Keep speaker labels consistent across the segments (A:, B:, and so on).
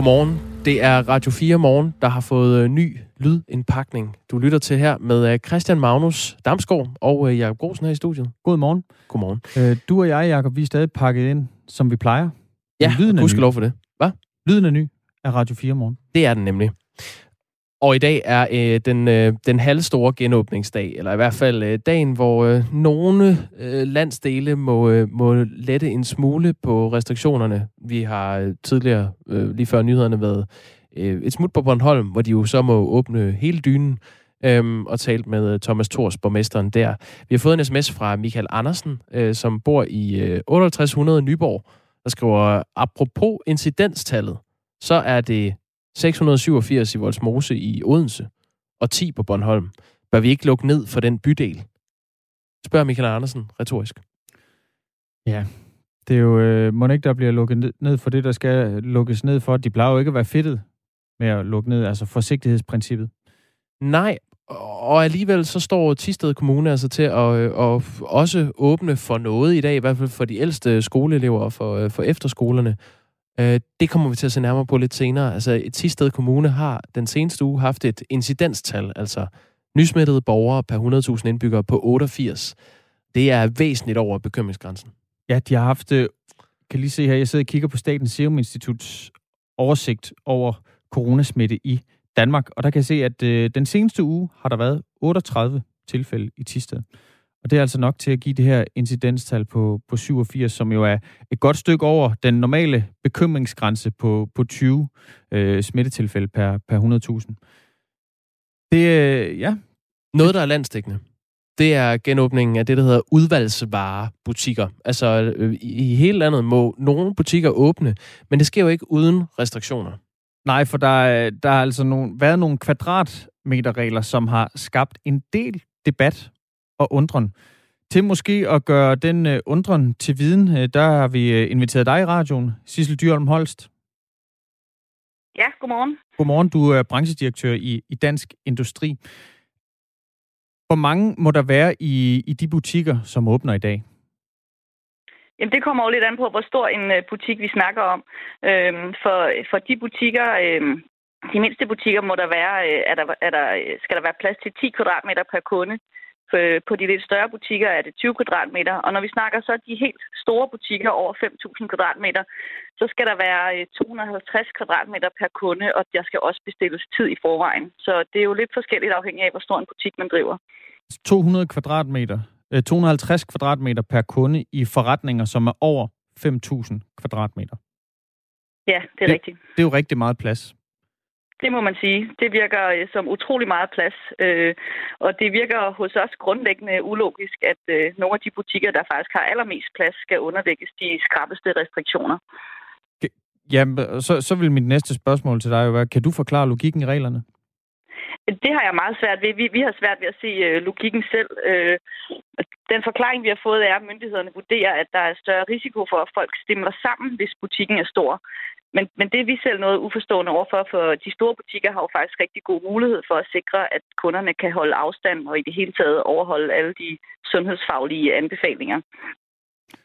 A: Godmorgen. Det er Radio 4 Morgen, der har fået øh, ny lydindpakning. Du lytter til her med øh, Christian Magnus Damsgaard og øh, Jakob Grosen her i studiet.
B: Godmorgen.
A: Godmorgen.
B: Øh, du og jeg, Jakob, vi er stadig pakket ind, som vi plejer.
A: Ja, lyden er lov for det. Hvad?
B: Lyden er ny af Radio 4 Morgen.
A: Det er den nemlig. Og i dag er øh, den, øh, den halvstore genåbningsdag, eller i hvert fald øh, dagen, hvor øh, nogle øh, landsdele må, øh, må lette en smule på restriktionerne. Vi har øh, tidligere, øh, lige før nyhederne, været øh, et smut på Bornholm, hvor de jo så må åbne hele dynen øh, og talt med øh, Thomas Thors, borgmesteren der. Vi har fået en sms fra Michael Andersen, øh, som bor i øh, 5800 Nyborg, der skriver, apropos incidenstallet, så er det 687 i Voldsmose i Odense og 10 på Bornholm. Bør vi ikke lukke ned for den bydel? Spørger Michael Andersen retorisk.
B: Ja, det er jo, øh, må ikke der bliver lukket ned for det, der skal lukkes ned for. De plejer jo ikke at være fedtet med at lukke ned, altså forsigtighedsprincippet.
A: Nej, og alligevel så står Tisted Kommune altså til at, øh, at også åbne for noget i dag, i hvert fald for de ældste skoleelever og for, øh, for efterskolerne. Øh, det kommer vi til at se nærmere på lidt senere. Altså, Tisted Kommune har den seneste uge haft et incidenstal, altså nysmittede borgere per 100.000 indbyggere på 88. Det er væsentligt over bekymringsgrænsen.
B: Ja, de har haft, øh, kan lige se her, jeg sidder og kigger på Statens Serum Instituts oversigt over coronasmitte i Danmark, og der kan jeg se, at øh, den seneste uge har der været 38 tilfælde i Tisted. Og det er altså nok til at give det her incidenstal på, på 87, som jo er et godt stykke over den normale bekymringsgrænse på, på 20 øh, smittetilfælde per, per 100.000. Det, øh, ja.
A: Noget, der er landstækkende, det er genåbningen af det, der hedder udvalgsvarebutikker. Altså øh, i hele landet må nogle butikker åbne, men det sker jo ikke uden restriktioner.
B: Nej, for der, der har altså nogle, været nogle kvadratmeterregler, som har skabt en del debat og undren. Til måske at gøre den uh, undren til viden, uh, der har vi uh, inviteret dig i radioen, Sissel Dyrholm Holst.
C: Ja, godmorgen.
B: Godmorgen, du er branchedirektør i, i Dansk Industri. Hvor mange må der være i, i de butikker, som åbner i dag?
C: Jamen, det kommer jo lidt an på, hvor stor en butik vi snakker om. Øhm, for, for de butikker, øhm, de mindste butikker, må der være, er der, er der, skal der være plads til 10 kvadratmeter per kunde. På de lidt større butikker er det 20 kvadratmeter, og når vi snakker så de helt store butikker over 5.000 kvadratmeter, så skal der være 250 øh, kvadratmeter per kunde, og der skal også bestilles tid i forvejen. Så det er jo lidt forskelligt afhængig af, hvor stor en butik man driver.
B: 200 kvadratmeter, 250 øh, kvadratmeter per kunde i forretninger, som er over 5.000 kvadratmeter.
C: Ja, det er det, rigtigt.
B: Det er jo rigtig meget plads.
C: Det må man sige. Det virker øh, som utrolig meget plads. Øh, og det virker hos os grundlæggende ulogisk, at øh, nogle af de butikker, der faktisk har allermest plads, skal underlægges de skrappeste restriktioner.
B: Ja, så, så vil mit næste spørgsmål til dig jo være, kan du forklare logikken i reglerne?
C: Det har jeg meget svært ved. Vi, vi har svært ved at se øh, logikken selv. Øh, den forklaring, vi har fået, er, at myndighederne vurderer, at der er større risiko for, at folk stemmer sammen, hvis butikken er stor. Men, men det er vi selv noget uforstående overfor, for de store butikker har jo faktisk rigtig god mulighed for at sikre, at kunderne kan holde afstand og i det hele taget overholde alle de sundhedsfaglige anbefalinger.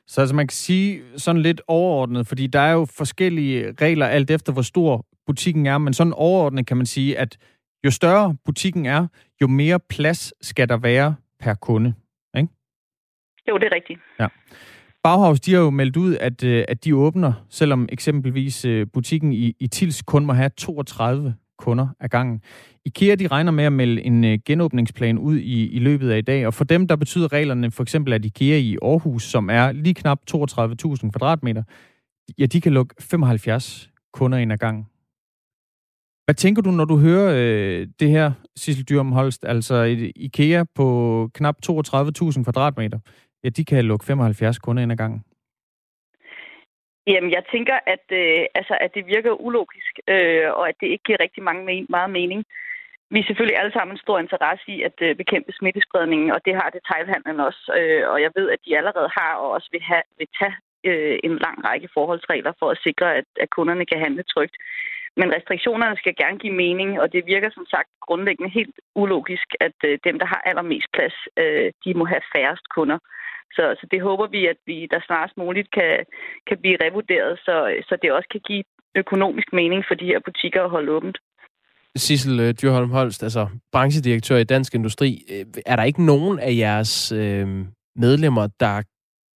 B: Så altså man kan sige sådan lidt overordnet, fordi der er jo forskellige regler alt efter, hvor stor butikken er, men sådan overordnet kan man sige, at jo større butikken er, jo mere plads skal der være per kunde. Ikke?
C: Jo, det er rigtigt.
B: Ja. Bauhaus, de har jo meldt ud, at, øh, at de åbner, selvom eksempelvis øh, butikken i, i Tils kun må have 32 kunder ad gangen. IKEA de regner med at melde en øh, genåbningsplan ud i, i løbet af i dag, og for dem der betyder reglerne for eksempel, at IKEA i Aarhus, som er lige knap 32.000 kvadratmeter, ja, de kan lukke 75 kunder ind ad gangen. Hvad tænker du, når du hører øh, det her, Sissel Dyrm Holst, altså et IKEA på knap 32.000 kvadratmeter? ja, de kan lukke 75 kunder ind ad gangen?
C: Jamen, jeg tænker, at, øh, altså, at det virker ulogisk, øh, og at det ikke giver rigtig mange me- meget mening. Vi er selvfølgelig alle sammen en stor interesse i at øh, bekæmpe smittespredningen, og det har detailhandlen også. Øh, og jeg ved, at de allerede har og også vil, have, vil tage øh, en lang række forholdsregler for at sikre, at, at kunderne kan handle trygt. Men restriktionerne skal gerne give mening, og det virker som sagt grundlæggende helt ulogisk, at øh, dem, der har allermest plads, øh, de må have færrest kunder. Så, så det håber vi, at vi der snarest muligt kan, kan blive revurderet, så, så det også kan give økonomisk mening for de her butikker at holde åbent.
A: Sissel øh, Dyrholm Holst, altså branchedirektør i Dansk Industri. Øh, er der ikke nogen af jeres øh, medlemmer, der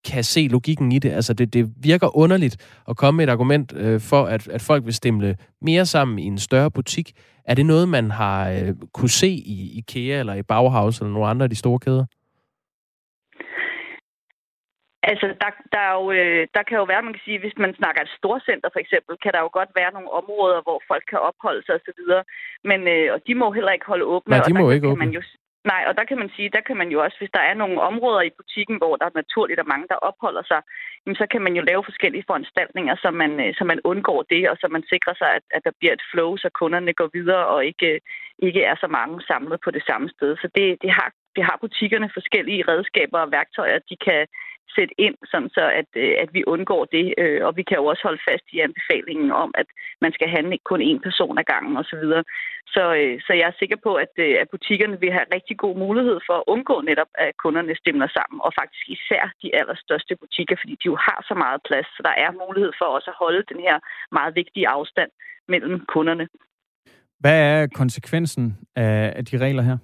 A: kan se logikken i det? Altså, det, det virker underligt at komme med et argument øh, for, at, at folk vil stemle mere sammen i en større butik. Er det noget, man har øh, kunne se i IKEA eller i Bauhaus eller nogle andre af de store kæder?
C: Altså, der, der, er jo, øh, der kan jo være, man kan sige, hvis man snakker et storcenter for eksempel, kan der jo godt være nogle områder, hvor folk kan opholde sig osv., men øh, og de må heller ikke holde åbne.
A: Nej, de må
C: og
A: der ikke åbne.
C: Man jo, nej, og der kan man sige, der kan man jo også, hvis der er nogle områder i butikken, hvor der er naturligt er mange, der opholder sig, jamen, så kan man jo lave forskellige foranstaltninger, så man, øh, så man undgår det, og så man sikrer sig, at, at der bliver et flow, så kunderne går videre og ikke, øh, ikke er så mange samlet på det samme sted. Så det, det har det har butikkerne forskellige redskaber og værktøjer, de kan, sætte ind, sådan så at, øh, at vi undgår det. Øh, og vi kan jo også holde fast i anbefalingen om, at man skal handle kun én person ad gangen osv. Så, øh, så jeg er sikker på, at, øh, at butikkerne vil have rigtig god mulighed for at undgå netop, at kunderne stemmer sammen. Og faktisk især de allerstørste butikker, fordi de jo har så meget plads, så der er mulighed for også at holde den her meget vigtige afstand mellem kunderne.
B: Hvad er konsekvensen af de regler her?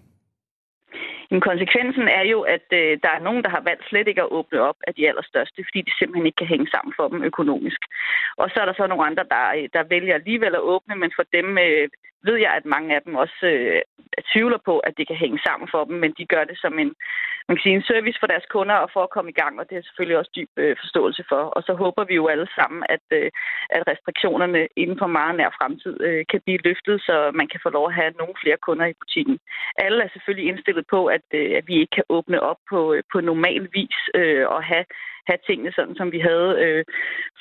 C: Men konsekvensen er jo, at øh, der er nogen, der har valgt slet ikke at åbne op af de allerstørste, fordi de simpelthen ikke kan hænge sammen for dem økonomisk. Og så er der så nogle andre, der, øh, der vælger alligevel at åbne, men for dem øh, ved jeg, at mange af dem også øh, tvivler på, at det kan hænge sammen for dem, men de gør det som en, man kan sige, en service for deres kunder og for at komme i gang, og det er selvfølgelig også dyb øh, forståelse for. Og så håber vi jo alle sammen, at, øh, at restriktionerne inden for meget nær fremtid øh, kan blive løftet, så man kan få lov at have nogle flere kunder i butikken. Alle er selvfølgelig indstillet på, at, øh, at vi ikke kan åbne op på, øh, på normal vis øh, og have have tingene sådan, som vi havde øh,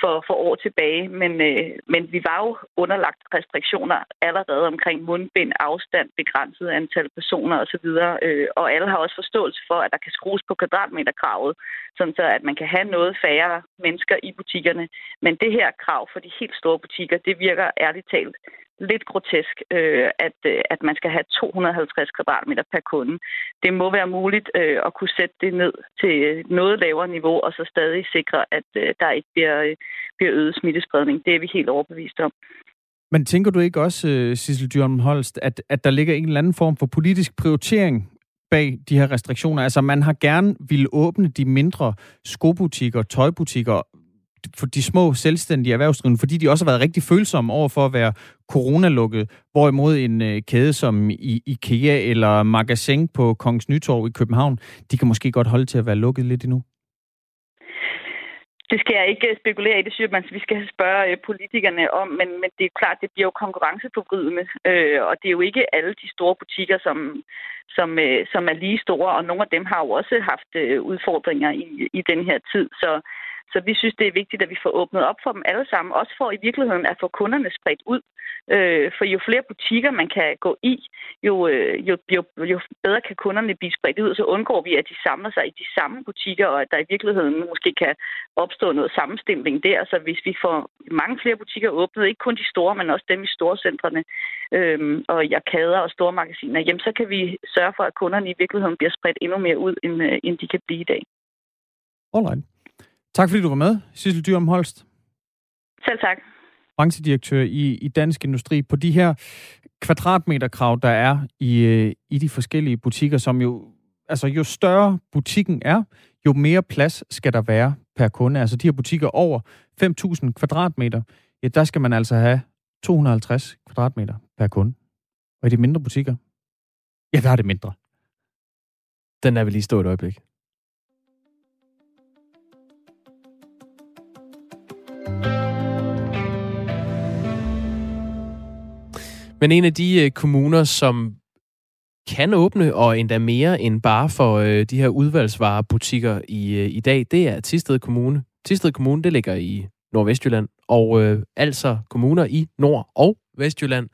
C: for, for år tilbage. Men, øh, men vi var jo underlagt restriktioner allerede omkring mundbind, afstand, begrænset antal personer osv. Øh, og alle har også forståelse for, at der kan skrues på kvadratmeterkravet, sådan så at man kan have noget færre mennesker i butikkerne. Men det her krav for de helt store butikker, det virker ærligt talt lidt grotesk, øh, at, øh, at man skal have 250 kvadratmeter per kunde. Det må være muligt øh, at kunne sætte det ned til noget lavere niveau, og så stadig sikre, at øh, der ikke bliver, øh, bliver øget smittespredning. Det er vi helt overbevist om.
B: Men tænker du ikke også, øh, Sissel Dyrholm Holst, at, at der ligger en eller anden form for politisk prioritering bag de her restriktioner? Altså, man har gerne ville åbne de mindre skobutikker, tøjbutikker, for de små selvstændige erhvervsdrivende, fordi de også har været rigtig følsomme over for at være coronalukket, hvorimod en øh, kæde som I, IKEA eller Magasin på Kongens Nytorv i København, de kan måske godt holde til at være lukket lidt endnu.
C: Det skal jeg ikke øh, spekulere i. Det synes man, vi skal spørge øh, politikerne om, men, men det er klart, det bliver jo konkurrenceforvridende, øh, og det er jo ikke alle de store butikker, som, som, øh, som er lige store, og nogle af dem har jo også haft øh, udfordringer i, i den her tid. Så, så vi synes, det er vigtigt, at vi får åbnet op for dem alle sammen, også for i virkeligheden at få kunderne spredt ud. Øh, for jo flere butikker man kan gå i, jo, øh, jo, jo, jo bedre kan kunderne blive spredt ud, så undgår vi, at de samler sig i de samme butikker, og at der i virkeligheden måske kan opstå noget sammenstemning der. Så hvis vi får mange flere butikker åbnet, ikke kun de store, men også dem i storcentrene øh, og i arkader og store magasiner, jamen, så kan vi sørge for, at kunderne i virkeligheden bliver spredt endnu mere ud, end, øh, end de kan blive i dag.
B: Alright. Tak fordi du var med, Sissel Dyrum Holst.
C: Selv tak.
B: Branchedirektør i, i Dansk Industri. På de her kvadratmeterkrav, der er i, øh, i de forskellige butikker, som jo, altså jo større butikken er, jo mere plads skal der være per kunde. Altså de her butikker over 5.000 kvadratmeter, ja, der skal man altså have 250 kvadratmeter per kunde. Og i de mindre butikker, ja, der er det mindre.
A: Den er vi lige stå et øjeblik. Men en af de øh, kommuner, som kan åbne, og endda mere end bare for øh, de her udvalgsvarebutikker i, øh, i dag, det er Tisted Kommune. Tisted Kommune, det ligger i Nordvestjylland, og øh, altså kommuner i Nord- og Vestjylland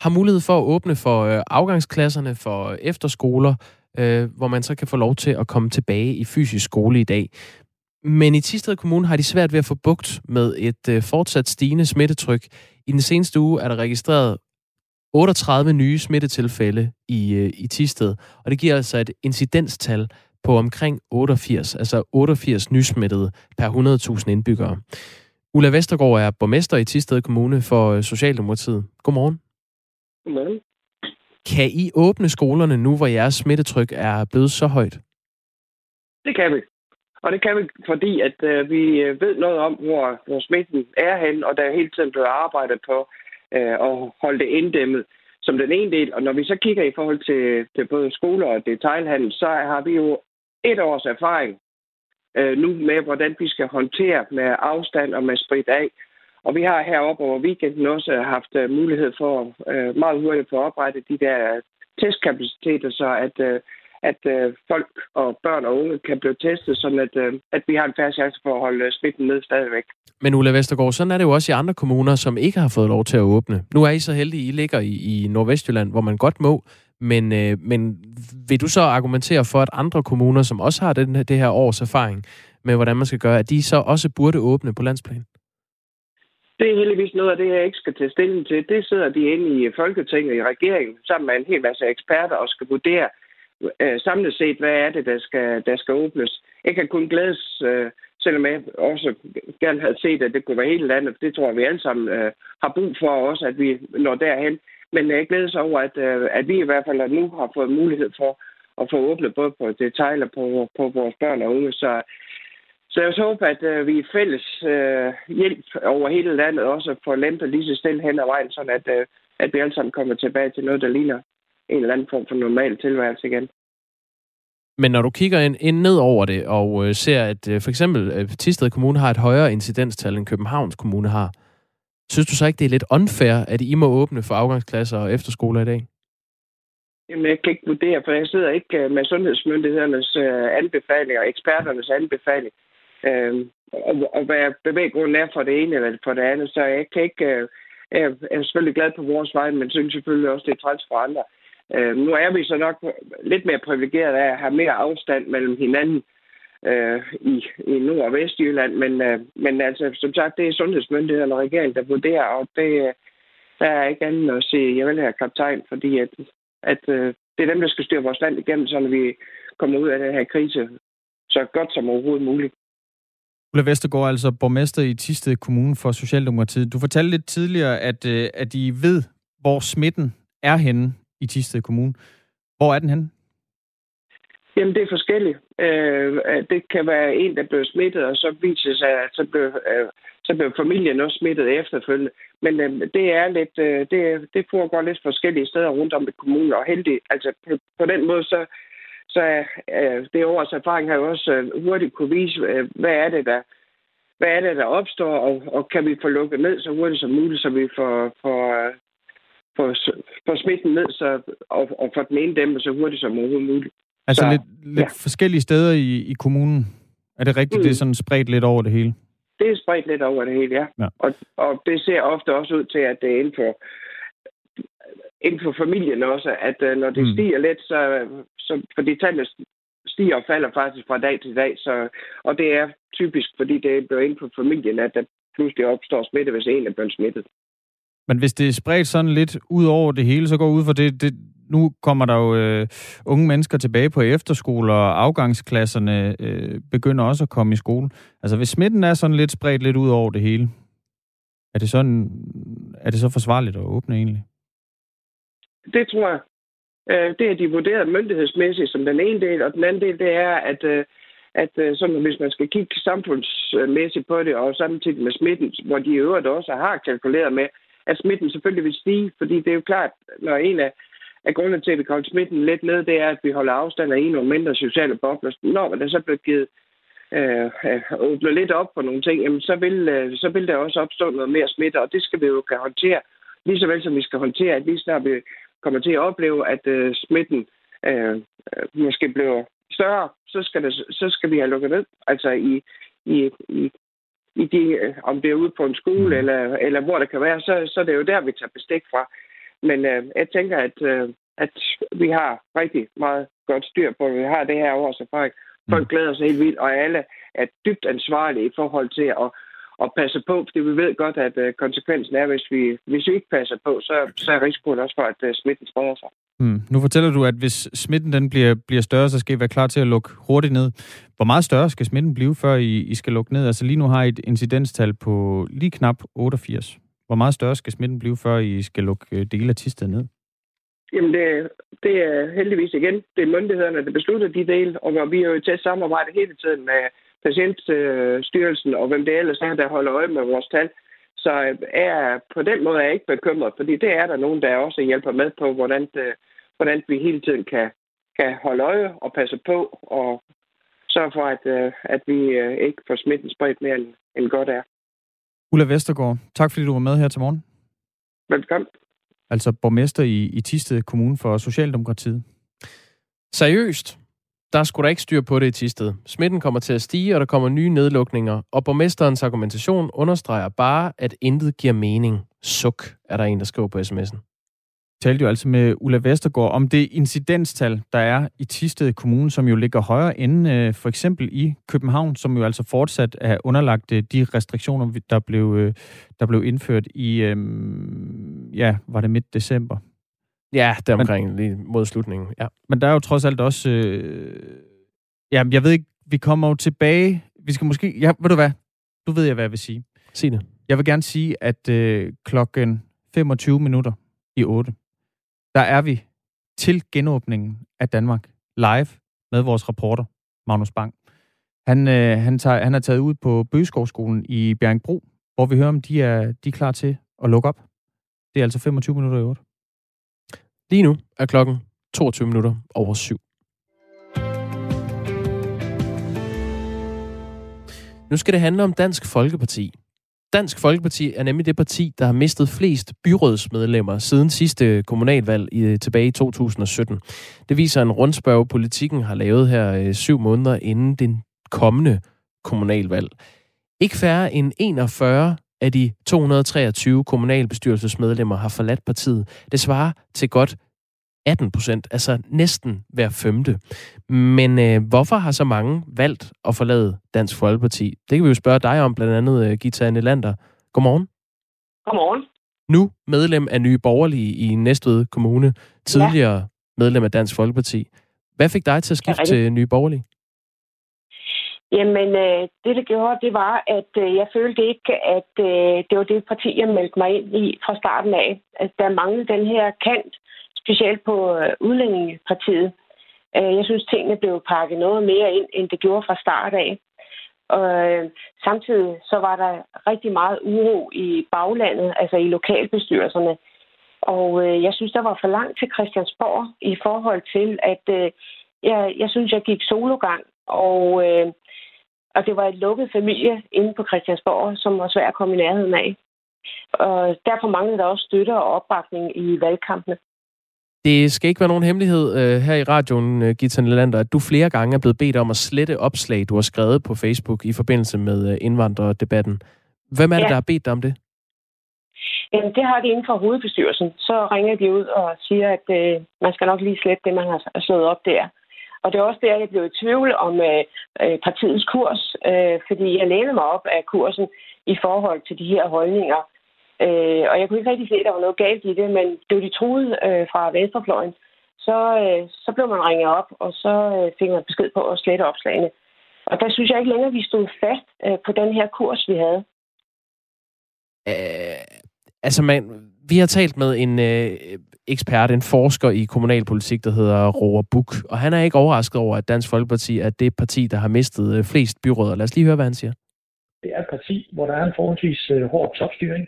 A: har mulighed for at åbne for øh, afgangsklasserne, for efterskoler, øh, hvor man så kan få lov til at komme tilbage i fysisk skole i dag. Men i Tisted Kommune har de svært ved at få bugt med et øh, fortsat stigende smittetryk. I den seneste uge er der registreret 38 nye smittetilfælde i, øh, i Tisted, og det giver altså et incidenstal på omkring 88, altså 88 nysmittede per 100.000 indbyggere. Ulla Vestergaard er borgmester i Tisted Kommune for øh, Socialdemokratiet. Godmorgen.
D: Godmorgen.
A: Kan I åbne skolerne nu, hvor jeres smittetryk er blevet så højt?
D: Det kan vi. Og det kan vi, fordi at øh, vi ved noget om, hvor, hvor smitten er hen, og der hele tiden bliver arbejdet på øh, og holde det inddæmmet som den ene del. Og når vi så kigger i forhold til, til både skoler og detailhandel, så har vi jo et års erfaring øh, nu med, hvordan vi skal håndtere med afstand og med sprit af. Og vi har heroppe over weekenden også haft uh, mulighed for uh, meget hurtigt at få oprettet de der testkapaciteter, så at, uh, at uh, folk og børn og unge kan blive testet, sådan at, uh, at vi har en færre chance for at holde smitten ned stadigvæk.
A: Men Ulla Vestergaard, sådan er det jo også i andre kommuner, som ikke har fået lov til at åbne. Nu er I så heldige, I ligger i, i Nordvestjylland, hvor man godt må, men, øh, men vil du så argumentere for, at andre kommuner, som også har den, det her års erfaring med, hvordan man skal gøre, at de så også burde åbne på landsplan?
D: Det er heldigvis noget af det, jeg ikke skal tage stilling til. Det sidder de inde i Folketinget i regeringen, sammen med en hel masse eksperter, og skal vurdere øh, samlet set, hvad er det, der skal, der skal åbnes. Jeg kan kun glædes, øh, selvom jeg også gerne havde set, at det kunne være hele landet. Det tror jeg, vi alle sammen øh, har brug for også, at vi når derhen. Men jeg glæder sig over, at, øh, at vi i hvert fald nu har fået mulighed for at få åbnet både på detaljer på, på vores børn og unge. Så, så jeg håber, at øh, vi i fælles øh, hjælp over hele landet også får lempet lige så stille hen ad vejen, sådan at, øh, at vi alle sammen kommer tilbage til noget, der ligner en eller anden form for normal tilværelse igen.
A: Men når du kigger ind, ind ned over det og øh, ser, at øh, for eksempel øh, Tisted Kommune har et højere incidenstal, end Københavns Kommune har, Synes du så ikke, det er lidt unfair, at I må åbne for afgangsklasser og efterskoler i dag?
D: Jamen, jeg kan ikke vurdere, for jeg sidder ikke øh, med sundhedsmyndighedernes øh, anbefalinger, eksperternes anbefaling, øh, og, og hvad bevæggrunden er for det ene eller for det andet. Så jeg kan ikke... Øh, jeg er selvfølgelig glad på vores vej, men synes selvfølgelig også, det er træls for andre. Øh, nu er vi så nok lidt mere privilegeret af at have mere afstand mellem hinanden øh, i, i Nord- og Vestjylland. Men, øh, men altså, som sagt, det er sundhedsmyndighederne og regeringen, der vurderer, og det, øh, der er ikke andet at sige, jeg vil have kaptajn, fordi at, at øh, det er dem, der skal styre vores land igennem, så vi kommer ud af den her krise så godt som overhovedet muligt.
B: Ulla Vestergaard, altså borgmester i Tisted Kommune for Socialdemokratiet. Du fortalte lidt tidligere, at, øh, at I ved, hvor smitten er henne i Tisted Kommune. Hvor er den henne?
D: Jamen, det er forskelligt. Øh, det kan være en, der bliver smittet, og så viser sig, at så bliver, øh, så bliver familien også smittet efterfølgende. Men øh, det er lidt, øh, det, det foregår lidt forskellige steder rundt om i kommunen, og heldig, altså på, på den måde, så, så øh, det års erfaring har jo også øh, hurtigt kunne vise, øh, hvad er det, der, hvad er det, der opstår, og, og kan vi få lukket ned så hurtigt som muligt, så vi får, får, øh, får, får smitten ned så, og, og får den ene dæmpet så hurtigt som overhovedet muligt.
B: Altså så, lidt, lidt ja. forskellige steder i, i kommunen. Er det rigtigt, mm. det er sådan spredt lidt over det hele?
D: Det er spredt lidt over det hele, ja. ja. Og, og det ser ofte også ud til, at det er inden for, inden for familien også, at uh, når det mm. stiger lidt, så, så fordi tallene stiger og falder faktisk fra dag til dag, så, og det er typisk, fordi det er inden for familien, at der pludselig opstår smitte, hvis en er blevet smittet.
B: Men hvis det er spredt sådan lidt ud over det hele, så går ud for det, det, nu kommer der jo øh, unge mennesker tilbage på efterskoler, og afgangsklasserne øh, begynder også at komme i skole. Altså hvis smitten er sådan lidt spredt lidt ud over det hele, er det, sådan, er det så forsvarligt at åbne egentlig?
D: Det tror jeg. Øh, det er de vurderet myndighedsmæssigt som den ene del, og den anden del det er, at, øh, at øh, sådan, hvis man skal kigge samfundsmæssigt på det, og samtidig med smitten, hvor de i øvrigt også har kalkuleret med, at smitten selvfølgelig vil stige, fordi det er jo klart, når en af at grunden til, at vi kommer smitten lidt ned, det er, at vi holder afstand af en og mindre sociale bobler. Når der så bliver givet øh, øh, åbnet lidt op for nogle ting, jamen, så, vil, øh, så vil der også opstå noget mere smitte, og det skal vi jo kan håndtere. Lige så vel som vi skal håndtere, at lige snart vi kommer til at opleve, at øh, smitten øh måske bliver større, så skal, det, så skal vi have lukket ned. Altså i, i, i, i de, øh, om det er ude på en skole, mm. eller, eller hvor det kan være, så, så det er jo der, vi tager bestik fra. Men øh, jeg tænker, at, øh, at vi har rigtig meget godt styr på, at vi har det her års erfaring. Folk mm. glæder sig helt vildt, og alle er dybt ansvarlige i forhold til at, at passe på, fordi vi ved godt, at øh, konsekvensen er, hvis vi, hvis vi ikke passer på, så, så er risikoen også for, at øh, smitten spreder sig.
B: Mm. Nu fortæller du, at hvis smitten den bliver, bliver større, så skal I være klar til at lukke hurtigt ned. Hvor meget større skal smitten blive, før I, I skal lukke ned? Altså lige nu har I et incidenstal på lige knap 88. Hvor meget større skal smitten blive, før I skal lukke øh, dele af Tisted ned?
D: Jamen, det, det er heldigvis igen. Det er myndighederne, der beslutter de dele, og vi er jo i tæt samarbejde hele tiden med patientstyrelsen og hvem det ellers er, der holder øje med vores tal. Så øh, er, på den måde er jeg ikke bekymret, fordi det er der nogen, der også hjælper med på, hvordan, det, hvordan vi hele tiden kan, kan holde øje og passe på og sørge for, at, øh, at vi øh, ikke får smitten spredt mere, end, end godt er.
B: Ulla Vestergaard, tak fordi du var med her til morgen.
D: Velkommen.
B: Altså borgmester i, i Tisted Kommune for Socialdemokratiet.
A: Seriøst? Der skulle der ikke styr på det i Tisted. Smitten kommer til at stige, og der kommer nye nedlukninger, og borgmesterens argumentation understreger bare, at intet giver mening. Suk, er der en, der skriver på sms'en
B: talte jo altså med Ulla Vestergaard om det incidenstal, der er i Tisted Kommune, som jo ligger højere end øh, for eksempel i København, som jo altså fortsat er underlagt øh, de restriktioner, der blev, øh, der blev indført i, øh, ja, var det midt december?
A: Ja, det er omkring lige mod slutningen, ja.
B: Men der er jo trods alt også, øh, ja, jeg ved ikke, vi kommer jo tilbage, vi skal måske, ja, ved du hvad, du ved jeg, hvad jeg vil sige.
A: Sig det.
B: Jeg vil gerne sige, at øh, klokken 25 minutter i 8, der er vi til genåbningen af Danmark live med vores reporter, Magnus Bang. Han, øh, han, tager, han er taget ud på Bøgeskovskolen i Bjergbro, hvor vi hører, om de er, de er klar til at lukke op. Det er altså 25 minutter i 8.
A: Lige nu er klokken 22 minutter over syv. Nu skal det handle om Dansk Folkeparti. Dansk Folkeparti er nemlig det parti, der har mistet flest byrådsmedlemmer siden sidste kommunalvalg i, øh, tilbage i 2017. Det viser en rundspørg, politikken har lavet her øh, syv måneder inden den kommende kommunalvalg. Ikke færre end 41 af de 223 kommunalbestyrelsesmedlemmer har forladt partiet. Det svarer til godt 18 procent, altså næsten hver femte. Men øh, hvorfor har så mange valgt at forlade Dansk Folkeparti? Det kan vi jo spørge dig om, blandt andet øh, Gita Nelander. Godmorgen.
E: Godmorgen.
A: Nu medlem af Nye Borgerlige i Næstved Kommune, tidligere ja. medlem af Dansk Folkeparti. Hvad fik dig til at skifte til Nye Borgerlige?
E: Jamen, øh, det det gjorde, det var, at øh, jeg følte ikke, at øh, det var det parti, jeg meldte mig ind i fra starten af. At der manglede den her kant, specielt på øh, udlændingepartiet. Øh, jeg synes, tingene blev pakket noget mere ind, end det gjorde fra start af. Og øh, samtidig så var der rigtig meget uro i baglandet, altså i lokalbestyrelserne. Og øh, jeg synes, der var for langt til Christiansborg i forhold til, at øh, jeg, jeg synes, jeg gik sologang. Og, øh, og det var et lukket familie inde på Christiansborg, som var svært at komme i nærheden af. Og derfor manglede der også støtte og opbakning i valgkampene.
A: Det skal ikke være nogen hemmelighed uh, her i radioen, uh, Gita Nelander, at du flere gange er blevet bedt om at slette opslag, du har skrevet på Facebook i forbindelse med uh, indvandrerdebatten. Hvem er det, ja. der har bedt dig om det?
E: Jamen, det har de inden for hovedbestyrelsen. Så ringer de ud og siger, at uh, man skal nok lige slette det, man har slået op der. Og det er også der, jeg blev i tvivl om uh, partiets kurs, uh, fordi jeg lænede mig op af kursen i forhold til de her holdninger, Øh, og jeg kunne ikke rigtig se, at der var noget galt i det, men det var de troede øh, fra venstrefløjen. Så, øh, så blev man ringet op, og så øh, fik man besked på at slette opslagene. Og der synes jeg ikke længere, at vi stod fast øh, på den her kurs, vi havde.
A: Øh, altså, man, vi har talt med en øh, ekspert, en forsker i kommunalpolitik, der hedder Roar Buk, og han er ikke overrasket over, at Dansk Folkeparti er det parti, der har mistet øh, flest byråder. Lad os lige høre, hvad han siger.
F: Det er et parti, hvor der er en forholdsvis øh, hård topstyring.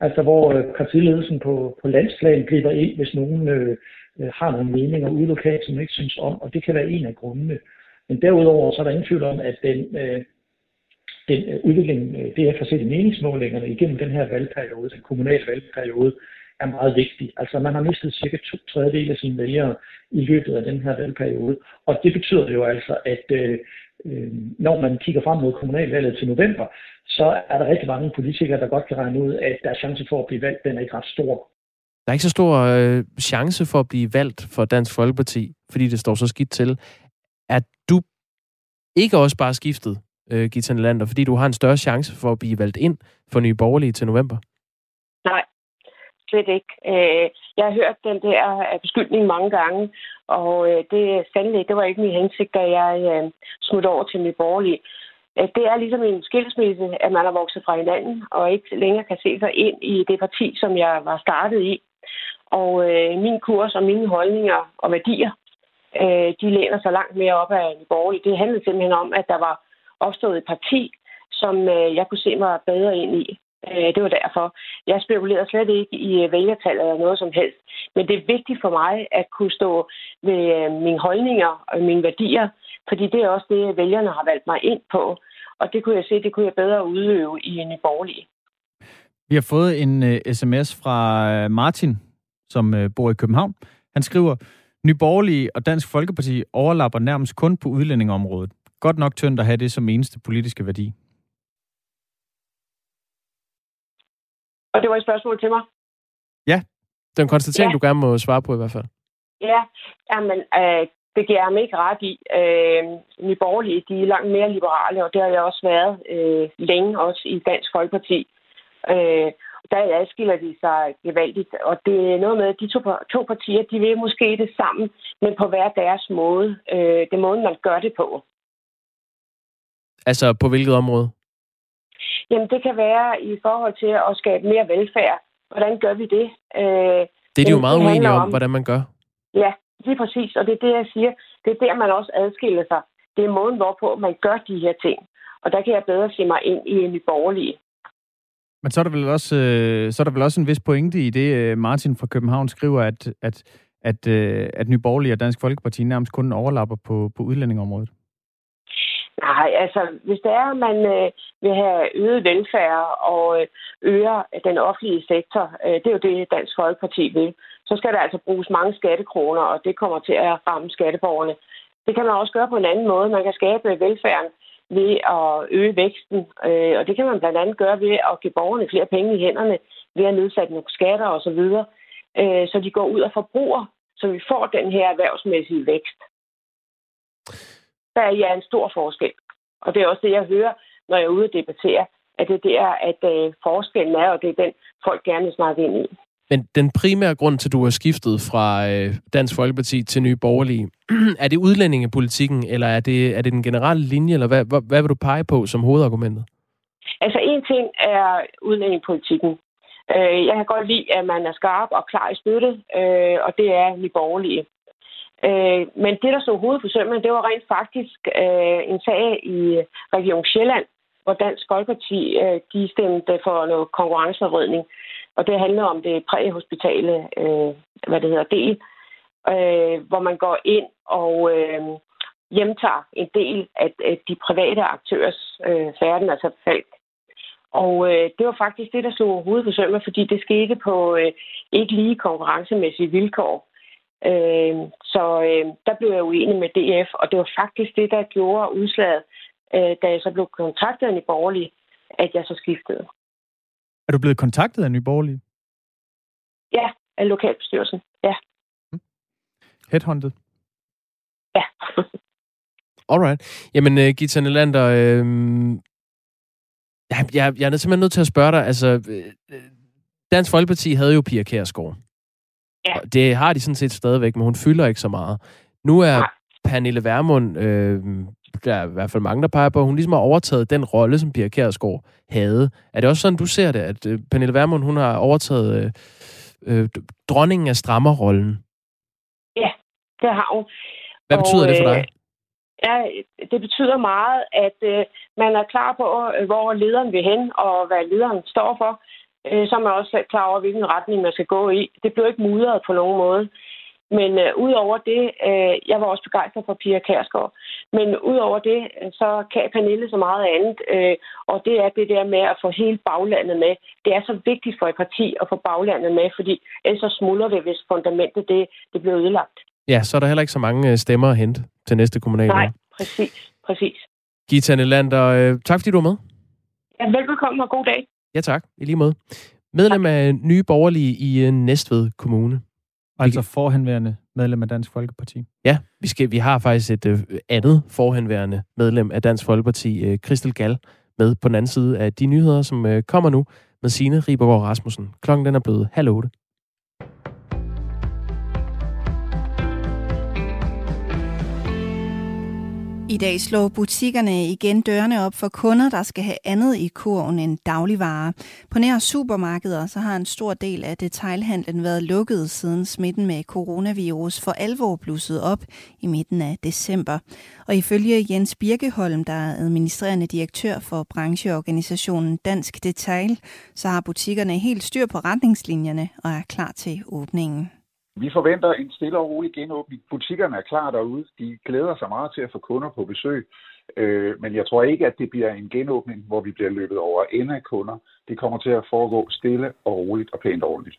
F: Altså hvor øh, partiledelsen på, på landsplan griber ind, hvis nogen øh, øh har nogle meninger ude lokalt, som ikke synes om, og det kan være en af grundene. Men derudover så er der ingen tvivl om, at den, øh, den øh, udvikling, øh, det jeg kan se i meningsmålingerne igennem den her valgperiode, den kommunale valgperiode, er meget vigtig. Altså man har mistet cirka to tredjedel af sine vælgere i løbet af den her valgperiode. Og det betyder jo altså, at øh, øh, når man kigger frem mod kommunalvalget til november, så er der rigtig mange politikere, der godt kan regne ud, at der er chance for at blive valgt, den er ikke ret stor.
A: Der er ikke så stor øh, chance for at blive valgt for Dansk Folkeparti, fordi det står så skidt til. Er du ikke også bare skiftet øh, Gita Lander, fordi du har en større chance for at blive valgt ind for Nye Borgerlige til november?
E: Nej, slet ikke. Øh, jeg har hørt den der øh, beskyldning mange gange, og øh, det sandelig, det var ikke min hensigt, da jeg øh, smuttede over til min Borgerlige. Øh, det er ligesom en skilsmisse, at man har vokset fra hinanden, og ikke længere kan se sig ind i det parti, som jeg var startet i. Og øh, min kurs og mine holdninger og værdier, øh, de læner sig langt mere op af Nye Borgerlige. Det handlede simpelthen om, at der var opstået et parti, som øh, jeg kunne se mig bedre ind i. Øh, det var derfor. Jeg spekulerer slet ikke i øh, vælgertal eller noget som helst. Men det er vigtigt for mig at kunne stå ved øh, mine holdninger og mine værdier, fordi det er også det, vælgerne har valgt mig ind på. Og det kunne jeg se, det kunne jeg bedre udøve i en borgerlig.
B: Vi har fået en uh, sms fra Martin, som uh, bor i København. Han skriver, Nyborgerlige og Dansk Folkeparti overlapper nærmest kun på udlændingeområdet. Godt nok tyndt at have det som eneste politiske værdi.
E: Og det var et spørgsmål til mig?
A: Ja, det er en konstatering, ja. du gerne må svare på i hvert fald.
E: Ja, jamen, øh, det giver jeg mig ikke ret i. Øh, Nye Borgerlige, de er langt mere liberale, og det har jeg også været øh, længe, også i Dansk Folkeparti. Øh, der adskiller de sig gevaldigt, og det er noget med, at de to, to partier, de vil måske det sammen, men på hver deres måde. Øh, det måden, man gør det på.
A: Altså på hvilket område?
E: Jamen, det kan være i forhold til at skabe mere velfærd. Hvordan gør vi det? Øh,
A: det er de jo meget uenige om, om, hvordan man gør.
E: Ja, lige præcis. Og det er det, jeg siger. Det er der, man også adskiller sig. Det er måden, hvorpå man gør de her ting. Og der kan jeg bedre se mig ind i en borgerlige.
B: Men så er der vel også, øh, så er der vel også en vis pointe i det, øh, Martin fra København skriver, at, at, at, øh, at Nye Borgerlige og Dansk Folkeparti nærmest kun overlapper på, på udlændingområdet.
E: Nej, altså hvis det er, at man øh, vil have øget velfærd og øh, øger den offentlige sektor, øh, det er jo det, Dansk Folkeparti vil, så skal der altså bruges mange skattekroner, og det kommer til at ramme skatteborgerne. Det kan man også gøre på en anden måde. Man kan skabe velfærden ved at øge væksten, øh, og det kan man blandt andet gøre ved at give borgerne flere penge i hænderne, ved at nedsætte nogle skatter osv., øh, så de går ud og forbruger, så vi får den her erhvervsmæssige vækst der er en stor forskel. Og det er også det, jeg hører, når jeg er ude og debattere, at det er der, at øh, forskellen er, og det er den, folk gerne vil snakke ind i.
A: Men den primære grund til, at du har skiftet fra øh, Dansk Folkeparti til Nye Borgerlige, er det udlændingepolitikken, eller er det, er det den generelle linje, eller hvad, hvad, hvad vil du pege på som hovedargumentet?
E: Altså, en ting er udlændingepolitikken. Øh, jeg kan godt lide, at man er skarp og klar i støtte, øh, og det er Nye Borgerlige. Øh, men det, der stod hovedet på sømmen, det var rent faktisk øh, en sag i Region Sjælland, hvor Dansk Folkeparti øh, de stemte for noget konkurrenceforvridning. Og det handler om det præhospitale, øh, hvad det hedder, del, øh, hvor man går ind og øh, hjemtager en del af, af de private aktørers øh, færden, altså Falk. Og øh, det var faktisk det, der slog hovedet på sømmen, fordi det skete på øh, ikke lige konkurrencemæssige vilkår. Øh, så øh, der blev jeg uenig med DF, og det var faktisk det, der gjorde udslaget, øh, da jeg så blev kontaktet af Nye Borgerlige, at jeg så skiftede.
B: Er du blevet kontaktet af Nye Borgerlige?
E: Ja, af lokalbestyrelsen, ja. Hmm.
B: Headhunted?
E: Ja.
A: Alright. Jamen, Gita Nelander, øh, jeg, jeg, jeg er simpelthen nødt til at spørge dig, altså, øh, Dansk Folkeparti havde jo Pia Kærsgaard. Ja. Det har de sådan set stadigvæk, men hun fylder ikke så meget. Nu er ja. Pernille Vermund, øh, der er i hvert fald mange, der peger på, at hun ligesom har overtaget den rolle, som Pia Kjærsgaard havde. Er det også sådan, du ser det, at øh, Pernille Vermund, hun har overtaget øh, øh, dronningen af strammerrollen?
E: Ja, det har hun.
A: Hvad betyder og, det for dig? Øh,
E: ja, det betyder meget, at øh, man er klar på, øh, hvor lederen vil hen, og hvad lederen står for øh, så er man også klar over, hvilken retning man skal gå i. Det blev ikke mudret på nogen måde. Men øh, udover det, øh, jeg var også begejstret for Pia Kærsgaard, men udover det, øh, så kan Pernille så meget andet, øh, og det er det der med at få hele baglandet med. Det er så vigtigt for et parti at få baglandet med, fordi ellers så smuldrer det, hvis fundamentet det, det bliver ødelagt.
A: Ja, så er der heller ikke så mange øh, stemmer at hente til næste kommunalvalg.
E: Nej, præcis, præcis.
A: Gita Nelander, øh, tak fordi du var med.
E: Ja, velbekomme og god dag.
A: Ja tak, i lige måde. Medlem tak. af Nye Borgerlige i øh, Næstved Kommune.
B: Altså forhenværende medlem af Dansk Folkeparti.
A: Ja, vi, skal, vi har faktisk et øh, andet forhenværende medlem af Dansk Folkeparti, øh, Christel Gall, med på den anden side af de nyheder, som øh, kommer nu med Signe Ribergaard Rasmussen. Klokken den er blevet halv otte.
G: I dag slår butikkerne igen dørene op for kunder, der skal have andet i kurven end dagligvarer. På nær supermarkeder så har en stor del af detailhandlen været lukket siden smitten med coronavirus for alvor blussede op i midten af december. Og ifølge Jens Birkeholm, der er administrerende direktør for brancheorganisationen Dansk Detail, så har butikkerne helt styr på retningslinjerne og er klar til åbningen.
H: Vi forventer en stille og rolig genåbning. Butikkerne er klar derude. De glæder sig meget til at få kunder på besøg. Øh, men jeg tror ikke, at det bliver en genåbning, hvor vi bliver løbet over ende af kunder. Det kommer til at foregå stille og roligt og pænt ordentligt.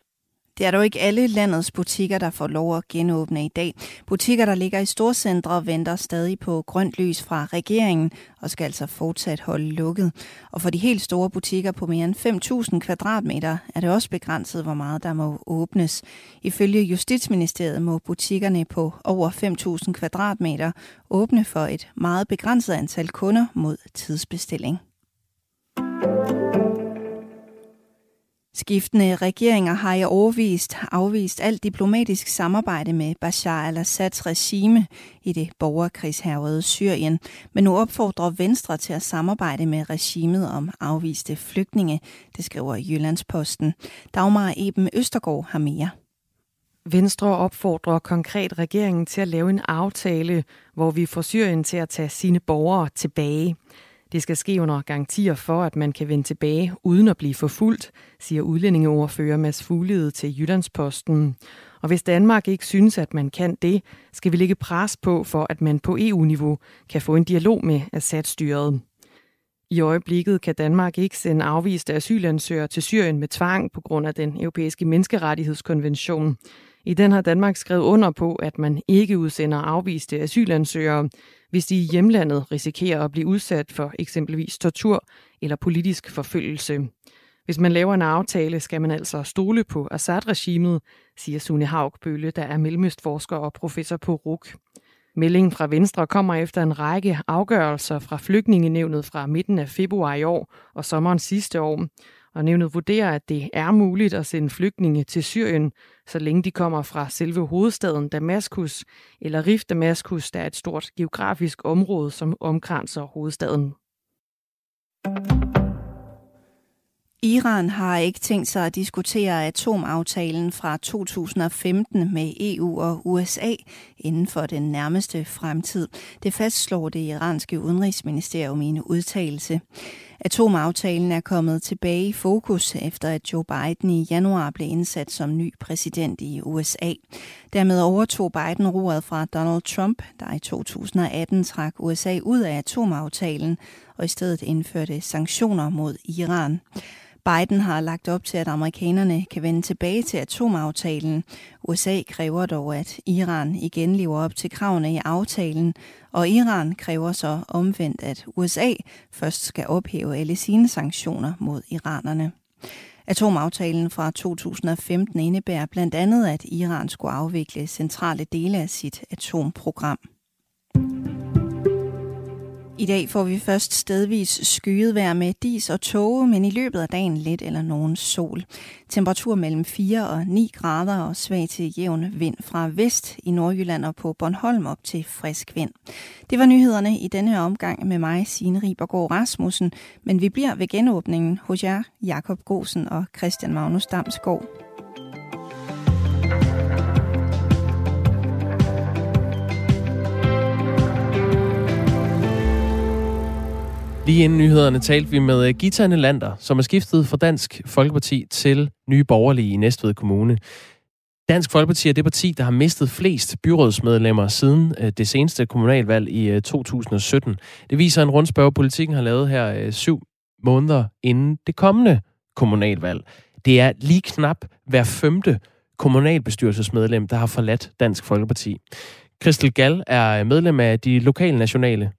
G: Det er dog ikke alle landets butikker, der får lov at genåbne i dag. Butikker, der ligger i storcentre, venter stadig på grønt lys fra regeringen og skal altså fortsat holde lukket. Og for de helt store butikker på mere end 5.000 kvadratmeter er det også begrænset, hvor meget der må åbnes. Ifølge Justitsministeriet må butikkerne på over 5.000 kvadratmeter åbne for et meget begrænset antal kunder mod tidsbestilling. Skiftende regeringer har i overvist afvist alt diplomatisk samarbejde med Bashar al-Assads regime i det borgerkrigshærvede Syrien, men nu opfordrer Venstre til at samarbejde med regimet om afviste flygtninge, det skriver Jyllandsposten. Dagmar Eben Østergaard har mere.
I: Venstre opfordrer konkret regeringen til at lave en aftale, hvor vi får Syrien til at tage sine borgere tilbage. Det skal ske under garantier for, at man kan vende tilbage uden at blive forfulgt, siger udlændingeordfører Mads Fuglede til Jyllandsposten. Og hvis Danmark ikke synes, at man kan det, skal vi lægge pres på, for at man på EU-niveau kan få en dialog med Assad-styret. I øjeblikket kan Danmark ikke sende afviste asylansøgere til Syrien med tvang på grund af den europæiske menneskerettighedskonvention. I den har Danmark skrevet under på, at man ikke udsender afviste asylansøgere, hvis de i hjemlandet risikerer at blive udsat for eksempelvis tortur eller politisk forfølgelse. Hvis man laver en aftale, skal man altså stole på Assad-regimet, siger Sune Bølle, der er mellemøstforsker og professor på RUK. Meldingen fra Venstre kommer efter en række afgørelser fra flygtningenevnet fra midten af februar i år og sommeren sidste år, og nævnet vurderer, at det er muligt at sende flygtninge til Syrien, så længe de kommer fra selve hovedstaden Damaskus, eller Rif Damaskus, der er et stort geografisk område, som omkranser hovedstaden.
G: Iran har ikke tænkt sig at diskutere atomaftalen fra 2015 med EU og USA inden for den nærmeste fremtid. Det fastslår det iranske udenrigsministerium i en udtalelse. Atomaftalen er kommet tilbage i fokus efter at Joe Biden i januar blev indsat som ny præsident i USA. Dermed overtog Biden roret fra Donald Trump, der i 2018 trak USA ud af atomaftalen og i stedet indførte sanktioner mod Iran. Biden har lagt op til, at amerikanerne kan vende tilbage til atomaftalen. USA kræver dog, at Iran igen lever op til kravene i aftalen, og Iran kræver så omvendt, at USA først skal ophæve alle sine sanktioner mod iranerne. Atomaftalen fra 2015 indebærer blandt andet, at Iran skulle afvikle centrale dele af sit atomprogram. I dag får vi først stedvis skyet vejr med dis og tåge, men i løbet af dagen lidt eller nogen sol. Temperatur mellem 4 og 9 grader og svag til jævn vind fra vest i Nordjylland og på Bornholm op til frisk vind. Det var nyhederne i denne omgang med mig, Signe Ribergaard Rasmussen, men vi bliver ved genåbningen hos jer, Jakob Gosen og Christian Magnus Damsgaard.
A: Lige inden nyhederne talte vi med øh, Gita Nelander, som er skiftet fra Dansk Folkeparti til Nye Borgerlige i Næstved Kommune. Dansk Folkeparti er det parti, der har mistet flest byrådsmedlemmer siden øh, det seneste kommunalvalg i øh, 2017. Det viser en rundspørg, politikken har lavet her syv måneder inden det kommende kommunalvalg. Det er lige knap hver femte kommunalbestyrelsesmedlem, der har forladt Dansk Folkeparti. Christel Gall er medlem af de lokale nationale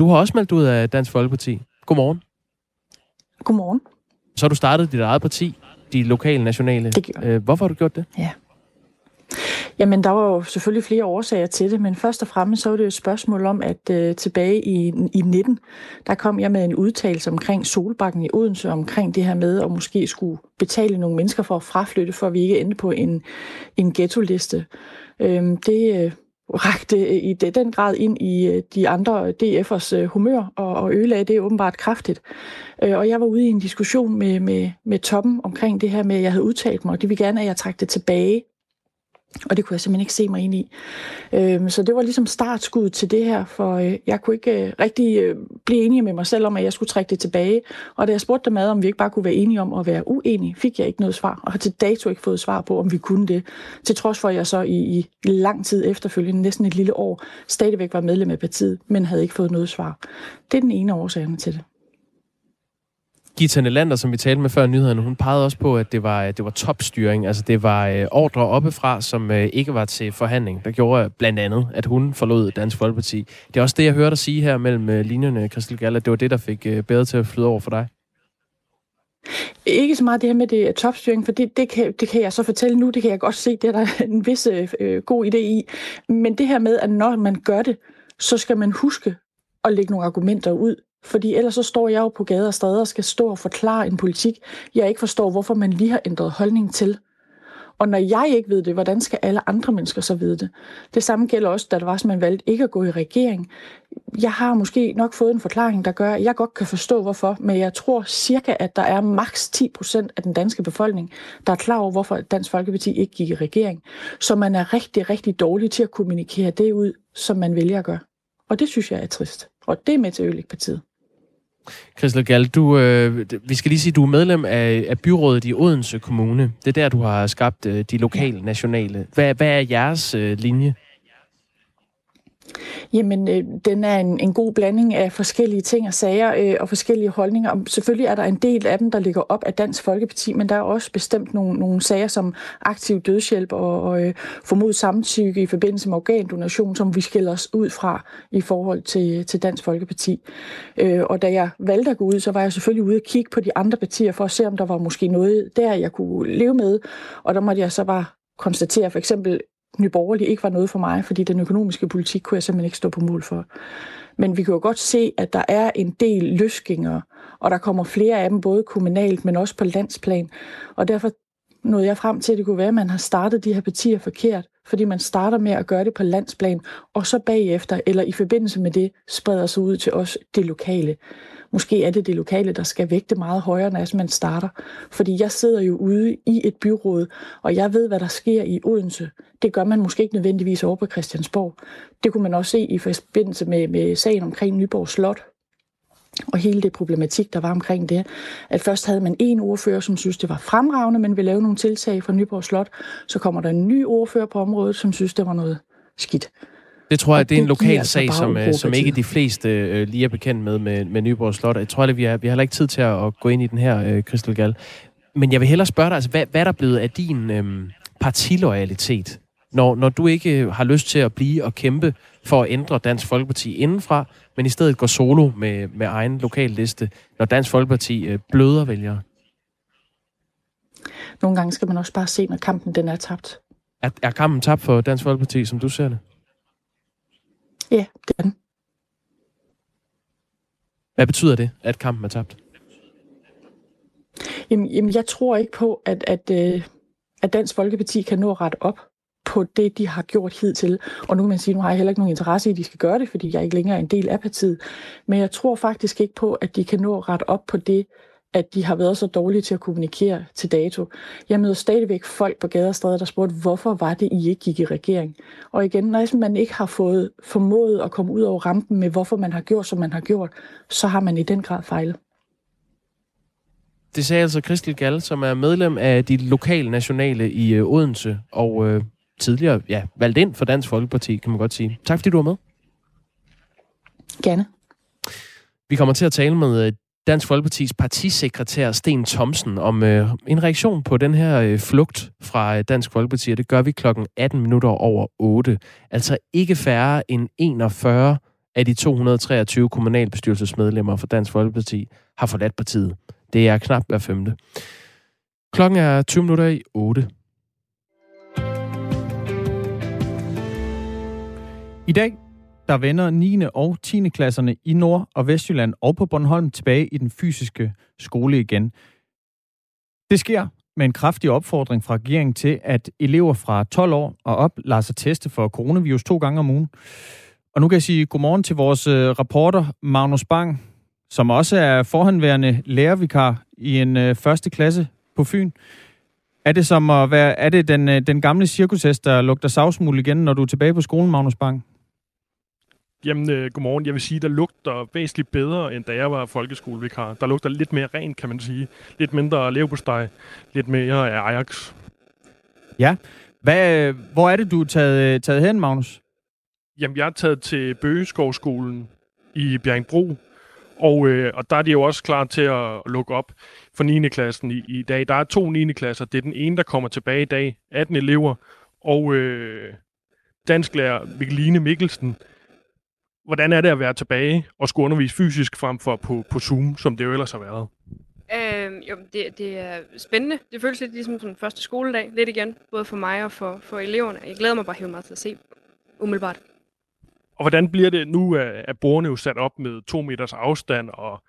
A: du har også meldt ud af Dansk Folkeparti. Godmorgen.
J: Godmorgen.
A: Så har du startet dit eget parti, de lokale nationale.
J: Det gjorde
A: øh, Hvorfor har du gjort det?
J: Ja. Jamen, der var jo selvfølgelig flere årsager til det, men først og fremmest så var det jo et spørgsmål om, at uh, tilbage i, i 19, der kom jeg med en udtalelse omkring Solbakken i Odense, omkring det her med at måske skulle betale nogle mennesker for at fraflytte, for at vi ikke endte på en, en ghetto-liste. Øhm, det uh, rakte i den grad ind i øh, de andre DF'ers øh, humør, og, og ødelagde det åbenbart kraftigt. Øh, og jeg var ude i en diskussion med, med, med toppen omkring det her med, at jeg havde udtalt mig, og de ville gerne, at jeg trak det tilbage. Og det kunne jeg simpelthen ikke se mig ind i. Øhm, så det var ligesom startskud til det her, for øh, jeg kunne ikke øh, rigtig øh, blive enig med mig selv om, at jeg skulle trække det tilbage. Og da jeg spurgte dem ad, om vi ikke bare kunne være enige om at være uenige, fik jeg ikke noget svar. Og har til dato ikke fået svar på, om vi kunne det. Til trods for, at jeg så i, i lang tid efterfølgende, næsten et lille år, stadigvæk var medlem af partiet, men havde ikke fået noget svar. Det er den ene årsagerne til det.
A: Gita Nelander, som vi talte med før nyhederne, hun pegede også på, at det var, det var topstyring. Altså det var øh, ordre oppefra, som øh, ikke var til forhandling. Der gjorde blandt andet, at hun forlod Dansk Folkeparti. Det er også det, jeg hørte dig sige her mellem øh, linjerne, Christel Gall, at det var det, der fik øh, bedre til at flyde over for dig.
J: Ikke så meget det her med det topstyring, for det, det, kan, det kan jeg så fortælle nu, det kan jeg godt se, det er der en vis øh, øh, god idé i. Men det her med, at når man gør det, så skal man huske at lægge nogle argumenter ud, fordi ellers så står jeg jo på gader og stræder og skal stå og forklare en politik, jeg ikke forstår, hvorfor man lige har ændret holdning til. Og når jeg ikke ved det, hvordan skal alle andre mennesker så vide det? Det samme gælder også, da det var, at man valgte ikke at gå i regering. Jeg har måske nok fået en forklaring, der gør, at jeg godt kan forstå, hvorfor, men jeg tror cirka, at der er maks 10 procent af den danske befolkning, der er klar over, hvorfor Dansk Folkeparti ikke gik i regering. Så man er rigtig, rigtig dårlig til at kommunikere det ud, som man vælger at gøre. Og det synes jeg er trist. Og det er med til at ødelægge partiet.
A: Christel Gall, du, øh, vi skal lige sige, at du er medlem af, af byrådet i Odense Kommune. Det er der, du har skabt øh, de lokale nationale. Hvad, hvad er jeres øh, linje?
J: Jamen, øh, den er en, en god blanding af forskellige ting og sager øh, og forskellige holdninger. Og selvfølgelig er der en del af dem, der ligger op af Dansk Folkeparti, men der er også bestemt nogle, nogle sager som aktiv dødshjælp og, og øh, formodet samtykke i forbindelse med organdonation, som vi skiller os ud fra i forhold til, til Dansk Folkeparti. Øh, og da jeg valgte at gå ud, så var jeg selvfølgelig ude og kigge på de andre partier for at se, om der var måske noget der, jeg kunne leve med. Og der måtte jeg så bare konstatere for eksempel Nyborgerlige ikke var noget for mig, fordi den økonomiske politik kunne jeg simpelthen ikke stå på mål for. Men vi kan jo godt se, at der er en del løsgængere, og der kommer flere af dem, både kommunalt, men også på landsplan. Og derfor nåede jeg frem til, at det kunne være, at man har startet de her partier forkert, fordi man starter med at gøre det på landsplan, og så bagefter, eller i forbindelse med det, spreder sig ud til os det lokale. Måske er det det lokale, der skal vægte meget højere, når man starter. Fordi jeg sidder jo ude i et byråd, og jeg ved, hvad der sker i Odense. Det gør man måske ikke nødvendigvis over på Christiansborg. Det kunne man også se i forbindelse med, med sagen omkring Nyborg Slot, og hele det problematik, der var omkring det. At først havde man en ordfører, som synes, det var fremragende, men ville lave nogle tiltag for Nyborg Slot. Så kommer der en ny ordfører på området, som synes, det var noget skidt.
A: Det tror jeg, det er en lokal altså sag, som, øh, som ikke de fleste øh, lige er bekendt med, med, med Nyborg Slot. Jeg tror, at vi har, vi har heller ikke tid til at, at gå ind i den her, øh, Crystal Gall. Men jeg vil hellere spørge dig, altså, hvad, hvad er der blevet af din øh, partiloyalitet, når, når du ikke har lyst til at blive og kæmpe for at ændre Dansk Folkeparti indenfra, men i stedet går solo med, med egen lokal liste, når Dansk Folkeparti øh, bløder vælgere?
J: Nogle gange skal man også bare se, når kampen den er tabt.
A: Er, er kampen tabt for Dansk Folkeparti, som du ser det?
J: Ja, det er den.
A: Hvad betyder det, at kampen er tabt?
J: Jamen, jamen jeg tror ikke på, at, at, øh, at Dansk Folkeparti kan nå ret op på det, de har gjort hidtil. Og nu kan man sige, nu har jeg heller ikke nogen interesse i, at de skal gøre det, fordi jeg ikke længere er en del af partiet. Men jeg tror faktisk ikke på, at de kan nå ret op på det, at de har været så dårlige til at kommunikere til dato. Jeg møder stadigvæk folk på gader og stræder, der spurgte, hvorfor var det, I ikke gik i regering? Og igen, når man ikke har fået formået at komme ud over rampen med, hvorfor man har gjort, som man har gjort, så har man i den grad fejlet.
A: Det sagde altså Kristel Gall, som er medlem af de lokale nationale i øh, Odense, og øh, tidligere ja, valgt ind for Dansk Folkeparti, kan man godt sige. Tak fordi du var med.
J: Gerne.
A: Vi kommer til at tale med øh, Dansk Folkepartis partisekretær Sten Thomsen om øh, en reaktion på den her øh, flugt fra øh, Dansk Folkeparti, og det gør vi klokken 18 minutter over 8. Altså ikke færre end 41 af de 223 kommunalbestyrelsesmedlemmer for Dansk Folkeparti har forladt partiet. Det er knap hver femte. Klokken er 20 minutter i 8.
B: I dag der vender 9. og 10. klasserne i Nord- og Vestjylland og på Bornholm tilbage i den fysiske skole igen. Det sker med en kraftig opfordring fra regeringen til, at elever fra 12 år og op lader sig teste for coronavirus to gange om ugen. Og nu kan jeg sige godmorgen til vores rapporter reporter Magnus Bang, som også er forhandværende lærervikar i en øh, første klasse på Fyn. Er det som at være, er det den, øh, den gamle cirkushest, der lugter savsmuld igen, når du er tilbage på skolen, Magnus Bang?
K: Jamen, øh, godmorgen. Jeg vil sige, der lugter væsentligt bedre, end da jeg var folkeskolevikar. Der lugter lidt mere rent, kan man sige. Lidt mindre leverpostej, lidt mere af Ajax.
B: Ja. Hvad, hvor er det, du er taget, taget hen, Magnus?
K: Jamen, jeg er taget til Bøgeskovskolen i Bjergbro, og, øh, og der er de jo også klar til at lukke op for 9. klassen i, i dag. Der er to 9. klasser. Det er den ene, der kommer tilbage i dag. 18 elever. Og øh, dansklærer Mikkeline Mikkelsen, hvordan er det at være tilbage og skulle undervise fysisk frem for på, på Zoom, som det jo ellers har været?
L: Øh, jo, det, det er spændende. Det føles lidt ligesom den første skoledag, lidt igen, både for mig og for, for eleverne. Jeg glæder mig bare helt meget til at se, umiddelbart.
K: Og hvordan bliver det nu, at bordene jo sat op med to meters afstand, og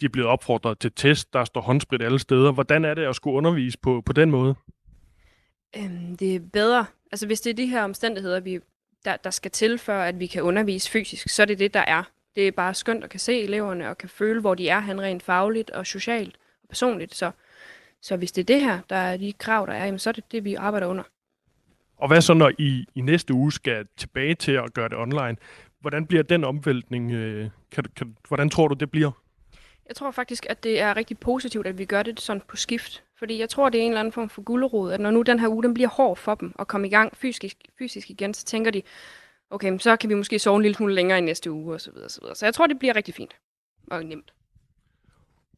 K: de er blevet opfordret til test, der står håndsprit alle steder. Hvordan er det at skulle undervise på, på den måde?
L: Øhm, det er bedre. Altså hvis det er de her omstændigheder, vi, der, der skal til, for at vi kan undervise fysisk, så er det det, der er. Det er bare skønt at kan se eleverne og kan føle, hvor de er hen rent fagligt og socialt og personligt. Så, så hvis det er det her, der er de krav, der er, jamen, så er det det, vi arbejder under.
K: Og hvad så, når I i næste uge skal tilbage til at gøre det online? Hvordan bliver den omvæltning? Øh, kan, kan, hvordan tror du, det bliver?
L: Jeg tror faktisk, at det er rigtig positivt, at vi gør det sådan på skift. Fordi jeg tror, det er en eller anden form for gulderod, at når nu den her uge den bliver hård for dem at komme i gang fysisk, fysisk igen, så tænker de, okay, så kan vi måske sove en lille smule længere i næste uge, og så videre, så videre. Så jeg tror, det bliver rigtig fint og nemt.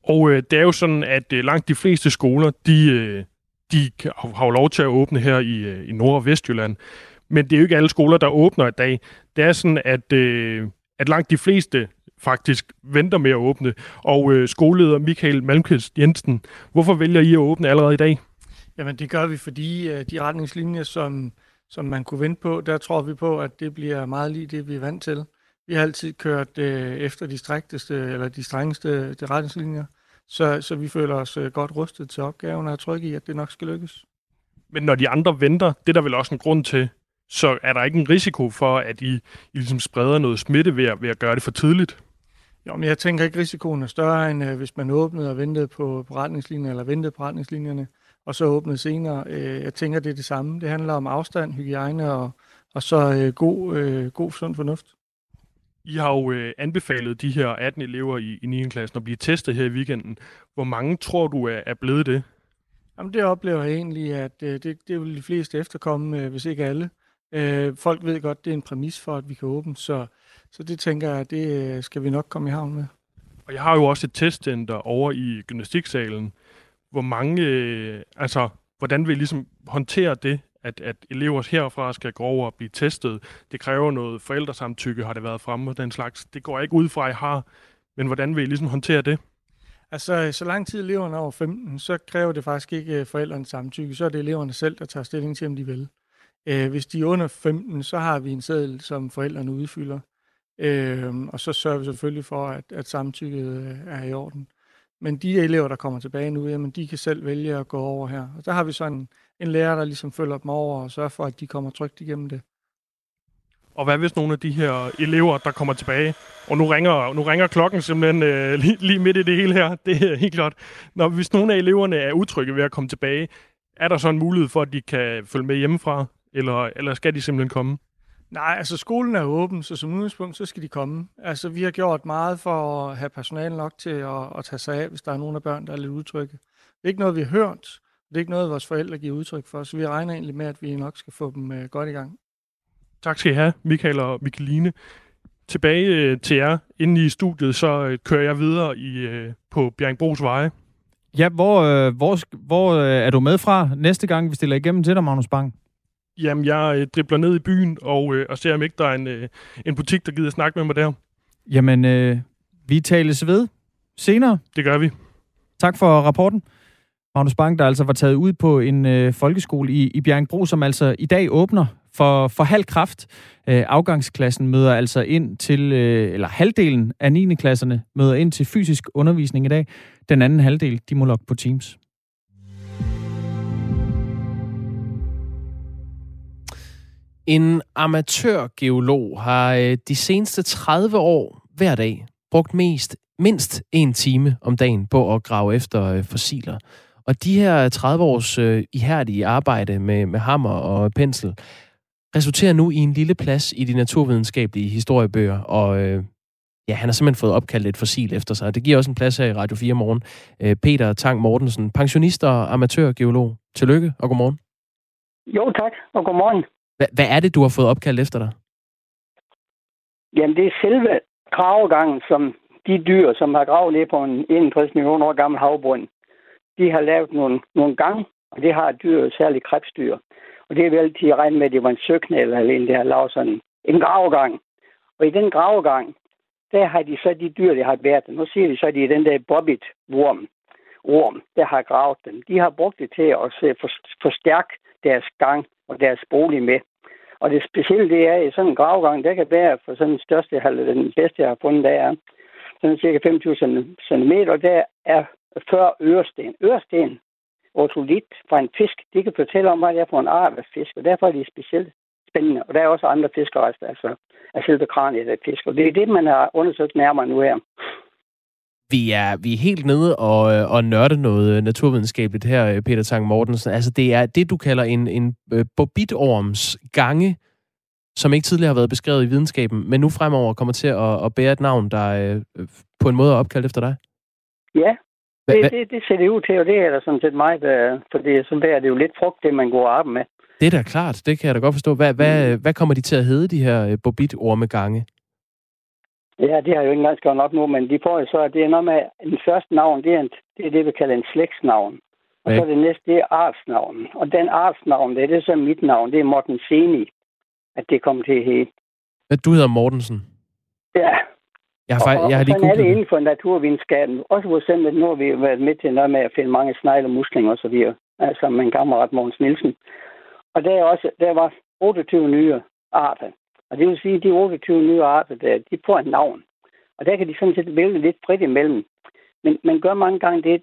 K: Og øh, det er jo sådan, at øh, langt de fleste skoler, de, øh, de har jo lov til at åbne her i, øh, i Nord- og Vestjylland. Men det er jo ikke alle skoler, der åbner i dag. Det er sådan, at, øh, at langt de fleste faktisk venter med at åbne. Og øh, skoleleder Michael Malmqvist Jensen, hvorfor vælger I at åbne allerede i dag?
M: Jamen det gør vi, fordi øh, de retningslinjer, som, som man kunne vente på, der tror vi på, at det bliver meget lige det, vi er vant til. Vi har altid kørt øh, efter de strækteste, eller de strengeste de retningslinjer, så, så vi føler os øh, godt rustet til opgaven og er trygge i, at det nok skal lykkes.
K: Men når de andre venter, det er der vel også en grund til, så er der ikke en risiko for, at I, I ligesom spreder noget smitte ved at, ved at gøre det for tidligt?
M: Jo, men jeg tænker ikke, risikoen er større, end øh, hvis man åbnede og ventede på, på retningslinjer, eller ventede på retningslinjerne, og så åbnede senere. Øh, jeg tænker, det er det samme. Det handler om afstand, hygiejne og, og så øh, god, øh, god sund fornuft.
K: I har jo øh, anbefalet de her 18 elever i, i 9. klasse at blive testet her i weekenden. Hvor mange tror du er, er blevet det?
M: Jamen, det oplever jeg egentlig, at øh, det, det vil de fleste efterkomme, øh, hvis ikke alle. Øh, folk ved godt, det er en præmis for, at vi kan åbne, så, så det tænker jeg, det øh, skal vi nok komme i havn med.
K: Og jeg har jo også et testcenter over i gymnastiksalen. Hvor mange, øh, altså, hvordan vil I ligesom håndtere det, at, at elever herfra skal gå over og blive testet? Det kræver noget forældresamtykke, har det været fremme og den slags. Det går ikke ud fra, I har, men hvordan vil I ligesom håndtere det?
M: Altså, så lang tid eleverne er over 15, så kræver det faktisk ikke øh, forældrenes samtykke. Så er det eleverne selv, der tager stilling til, om de vil. Hvis de er under 15, så har vi en seddel, som forældrene udfylder. Øh, og så sørger vi selvfølgelig for, at, at samtykket øh, er i orden. Men de elever, der kommer tilbage nu, jamen, de kan selv vælge at gå over her. Og der har vi sådan en lærer, der ligesom følger dem over og sørger for, at de kommer trygt igennem det.
K: Og hvad hvis nogle af de her elever, der kommer tilbage, og nu ringer, nu ringer klokken simpelthen øh, lige, lige midt i det hele her, det er helt klart. Når hvis nogle af eleverne er utrygge ved at komme tilbage, er der så en mulighed for, at de kan følge med hjemmefra, eller, eller skal de simpelthen komme?
M: Nej, altså skolen er åben, så som udgangspunkt, så skal de komme. Altså vi har gjort meget for at have personale nok til at, at tage sig af, hvis der er nogle af børn, der er lidt utrygge. Det er ikke noget, vi har hørt. Det er ikke noget, vores forældre giver udtryk for, så vi regner egentlig med, at vi nok skal få dem uh, godt i gang.
K: Tak skal I have, Michael og Michaeline. Tilbage uh, til jer inde i studiet, så uh, kører jeg videre i, uh, på Bjergbros Veje.
B: Ja, hvor, øh, hvor, hvor øh, er du med fra næste gang, vi stiller igennem til dig, Magnus Bang?
K: Jamen, jeg øh, dribler ned i byen og, øh, og ser, om ikke der er en, øh, en butik, der gider snakke med mig der.
B: Jamen, øh, vi tales ved senere.
K: Det gør vi.
B: Tak for rapporten. Magnus Bang, der altså var taget ud på en øh, folkeskole i, i Bjergbro, som altså i dag åbner For, for halv kraft, øh, afgangsklassen møder altså ind til, øh, eller halvdelen af 9. klasserne møder ind til fysisk undervisning i dag. Den anden halvdel, de må logge på Teams.
A: En amatørgeolog har øh, de seneste 30 år hver dag brugt mest mindst en time om dagen på at grave efter øh, fossiler. Og de her 30 års øh, ihærdige arbejde med, med hammer og pensel resulterer nu i en lille plads i de naturvidenskabelige historiebøger, og øh, ja, han har simpelthen fået opkaldt et fossil efter sig. Det giver også en plads her i Radio 4 morgen. Øh, Peter Tang Mortensen, pensionist og amatørgeolog. Tillykke og godmorgen.
N: Jo, tak, og godmorgen.
A: Hvad er det, du har fået opkaldt efter dig?
N: Jamen, det er selve gravegangen, som de dyr, som har gravet ned på en 61 millioner år gammel havbund, de har lavet nogle, nogle gange, og det har dyr, særligt krebsdyr. Og det er vel til at regne med, at det var en søknæl eller en, der har lavet sådan en gravegang. Og i den gravegang, der har de så de dyr, der har været Nu siger de så, at de er den der bobbit-worm, orm, der har gravet dem. De har brugt det til at forstærke deres gang og deres bolig med. Og det specielle det er, at sådan en gravgang, der kan være for sådan den største, eller den bedste, jeg har fundet, der er sådan cirka 25 cm, og der er 40 øresten. Øresten, otolit fra en fisk, de kan fortælle om, hvad det er for en art af fisk, og derfor er de specielt spændende. Og der er også andre fiskerester, altså af selve kraniet af fisk, og det er det, man har undersøgt nærmere nu her.
A: Vi er, vi er helt nede og, og nørde noget naturvidenskabeligt her, Peter Tang Mortensen. Altså, det er det, du kalder en, en øh, bobitorms gange, som ikke tidligere har været beskrevet i videnskaben, men nu fremover kommer til at, at bære et navn, der øh, på en måde er opkaldt efter dig?
N: Ja, det, det, det ser det ud til, og det er da sådan set meget, øh, for det, så er det jo lidt frugt, det man går op med.
A: Det er da klart, det kan jeg da godt forstå. Hvad, hvad, mm. hvad kommer de til at hedde, de her øh, bobit-ormegange?
N: Ja, det har jeg jo ikke engang skrevet op nu, men de får jo så, at det er noget med, en første navn, det er, en, det er det, vi kalder en slægtsnavn. Og så er det næste, det er artsnavn. Og den artsnavn, det er det så mit navn, det er Morten Seni, at det kommer til at hedde.
A: Du hedder Mortensen?
N: Ja.
A: Jeg har, og, jeg har lige
N: sådan er det inden for naturvidenskaben. Også for eksempel, nu har vi været med til noget med at finde mange snegle, muslinger og så videre. Altså min kammerat Mogens Nielsen. Og der, er også, der var 28 nye arter. Og det vil sige, at de 28 nye arter, der, de får et navn. Og der kan de sådan set vælge lidt frit imellem. Men man gør mange gange det,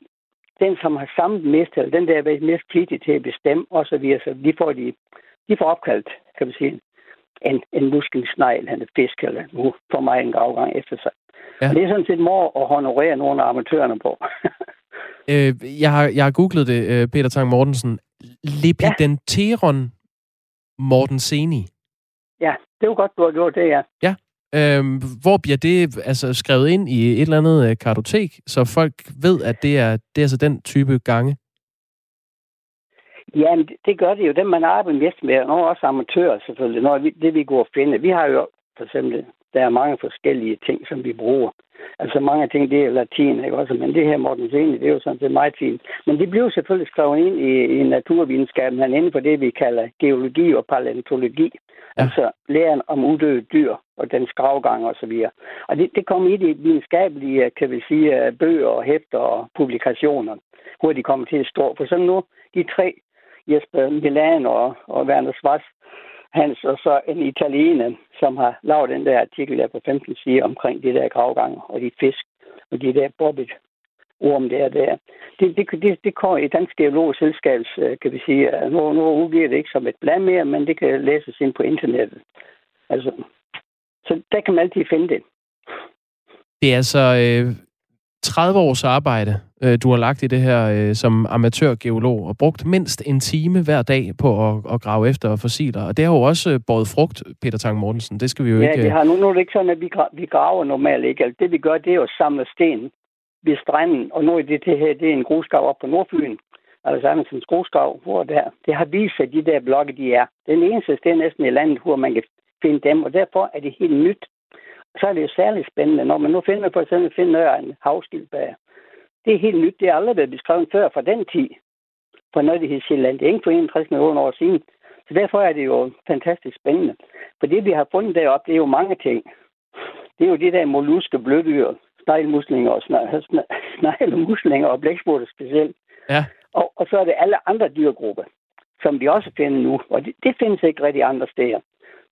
N: den som har samlet mest, eller den der er været mest flittig til at bestemme, og så de får, de, de får opkaldt, kan man sige, en, en muskelsnegl, en fisk, eller nu får mig en gravgang efter sig. Ja. Og det er sådan set mor at honorere nogle af amatørerne på.
A: øh, jeg, har, jeg har googlet det, øh, Peter Tang Mortensen. Lepidenteron ja. Mortenseni.
N: Ja, det var godt, du har gjort det, ja.
A: Ja. Øhm, hvor bliver det altså, skrevet ind i et eller andet øh, kartotek, så folk ved, at det er, det er altså den type gange?
N: Ja, det gør det jo. Dem, man arbejder mest med, og også amatører selvfølgelig, når vi, det vi går og finde. Vi har jo for eksempel, der er mange forskellige ting, som vi bruger. Altså mange ting, det er latin, ikke også? Men det her Morten Zeni, det er jo sådan set meget fint. Men det bliver selvfølgelig skrevet ind i, i naturvidenskaben, han inden for det, vi kalder geologi og paleontologi. Ja. Altså læren om uddøde dyr og den gravgang og så videre. Og det, det kommer i de videnskabelige, kan vi sige, bøger og hæfter og publikationer, hvor de kommer til at stå. For sådan nu, de tre Jesper Milan og, og Werner Schwarz, Hans, og så en italiener, som har lavet den der artikel der på 15 sider omkring de der gravgange og de fisk og de der bobbit orm der, der. Det, det, det, det kommer i Dansk Geologisk Selskabs, øh, kan vi sige, øh, nu, nu udgiver det ikke som et blad mere, men det kan læses ind på internettet. Altså, så der kan man altid finde det.
A: Det er altså øh, 30 års arbejde, øh, du har lagt i det her øh, som amatørgeolog, og brugt mindst en time hver dag på at, at grave efter fossiler. Og det har jo også øh, båret frugt, Peter Tang Mortensen. Det skal vi jo
N: ja,
A: ikke...
N: Ja, det har, nu, nu er det ikke sådan, at vi, vi graver normalt ikke. Altså, det vi gør, det er at samle sten ved stranden. Og nu er det, det her, det er en grusgrav op på Nordfyn. Altså Andersens grusgrav, hvor der, det har vist sig, at de der blokke, de er. Den eneste sted næsten i landet, hvor man kan finde dem, og derfor er det helt nyt så er det jo særligt spændende, når man nu finder for eksempel finder en havskildpadde. Det er helt nyt. Det har aldrig været beskrevet før fra den tid. For noget, det hedder Sjælland. Det er ikke for 61 millioner år siden. Så derfor er det jo fantastisk spændende. For det, vi har fundet deroppe, det er jo mange ting. Det er jo det der molluske blødyr, sneglmuslinger og snegle, muslinger og blækspurter specielt.
A: Ja.
N: Og, og så er det alle andre dyrgrupper. som vi også finder nu, og det, det findes ikke rigtig andre steder.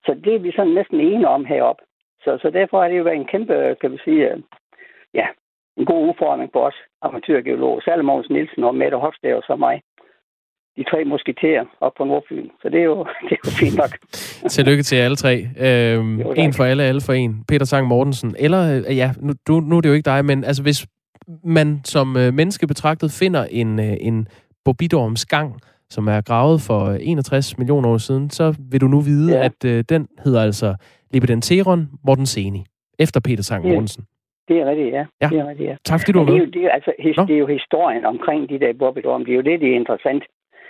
N: Så det er vi sådan næsten enige om heroppe. Så, så derfor har det jo været en kæmpe, kan vi sige, øh, ja, en god udfordring for os amatørgeologer. Særlig Mogens Nielsen og Mette Hofstad og så mig. De tre musketerer op på Nordfyn. Så det er jo, det er jo fint nok.
A: Tillykke til alle tre. Øhm, jo, en for alle, alle for en. Peter Sang Mortensen. Eller, øh, ja, nu, du, nu er det jo ikke dig, men altså hvis man som øh, menneske betragtet finder en, øh, en Bobidorms gang, som er gravet for 61 millioner år siden, så vil du nu vide, ja. at øh, den hedder altså Lipidenteron Mortenseni, efter Peter Sang Mortensen.
N: Det er rigtigt, ja.
A: ja.
N: Det er rigtigt, ja.
A: Tak fordi du var
N: med. Det er, jo, det, er, altså, his, det er jo historien omkring de der Bobidorm. Det er jo det, det er interessant.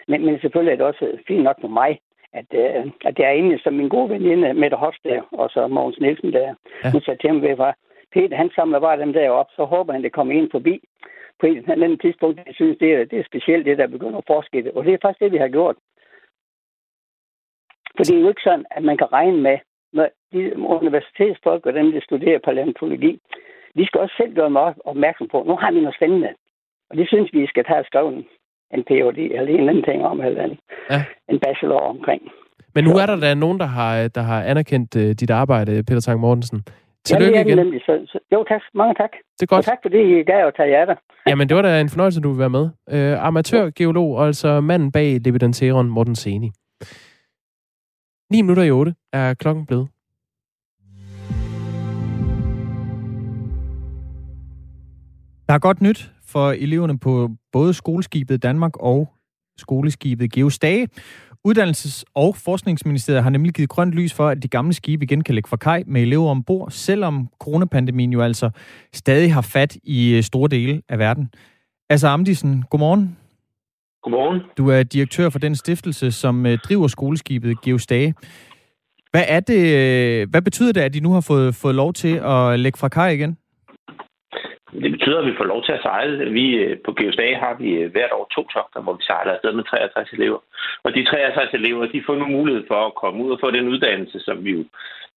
N: Men, men selvfølgelig er det også fint nok for mig, at, uh, at det er inde som min gode veninde Mette der, og så Mogens Nielsen der. Ja. Hun sagde til ham, Peter, han samler bare dem derop, så håber han, det kommer ind forbi på et eller andet tidspunkt. Jeg synes, det er, det er specielt, det der begynder at forske det. Og det er faktisk det, vi har gjort. For det er jo ikke sådan, at man kan regne med, når de universitetsfolk og dem, der studerer paleontologi, vi skal også selv gøre mig opmærksom på, nu har vi noget spændende. Og det synes vi skal tage skrevet en Ph.D. eller en eller anden ting om, eller en, ja. en bachelor omkring.
A: Men nu er der da nogen, der har, der har anerkendt uh, dit arbejde, Peter Tang Mortensen. Tillykke
N: igen. Nemlig. Så, så, jo, tak. Mange tak.
A: Det er godt.
N: Og tak fordi I gav at tage jer der.
A: Jamen, det var da en fornøjelse, du vil være med. Uh, amatørgeolog, og altså manden bag Levidanteron, Morten Seni. 9 minutter i 8 er klokken blevet.
B: Der er godt nyt for eleverne på både skoleskibet Danmark og skoleskibet Geostage. Uddannelses- og Forskningsministeriet har nemlig givet grønt lys for, at de gamle skibe igen kan lægge fra kaj med elever ombord, selvom coronapandemien jo altså stadig har fat i øh, store dele af verden. Altså Amdisen, godmorgen.
O: Godmorgen.
B: Du er direktør for den stiftelse, som øh, driver skoleskibet Geostage. Hvad er det, øh, hvad betyder det, at de nu har fået, fået lov til at lægge fra kaj igen?
O: Det betyder, at vi får lov til at sejle. Vi, øh, på GSA har vi øh, hvert år to togter, hvor vi sejler afsted med 63 elever. Og de 63 elever, de får nu mulighed for at komme ud og få den uddannelse, som vi jo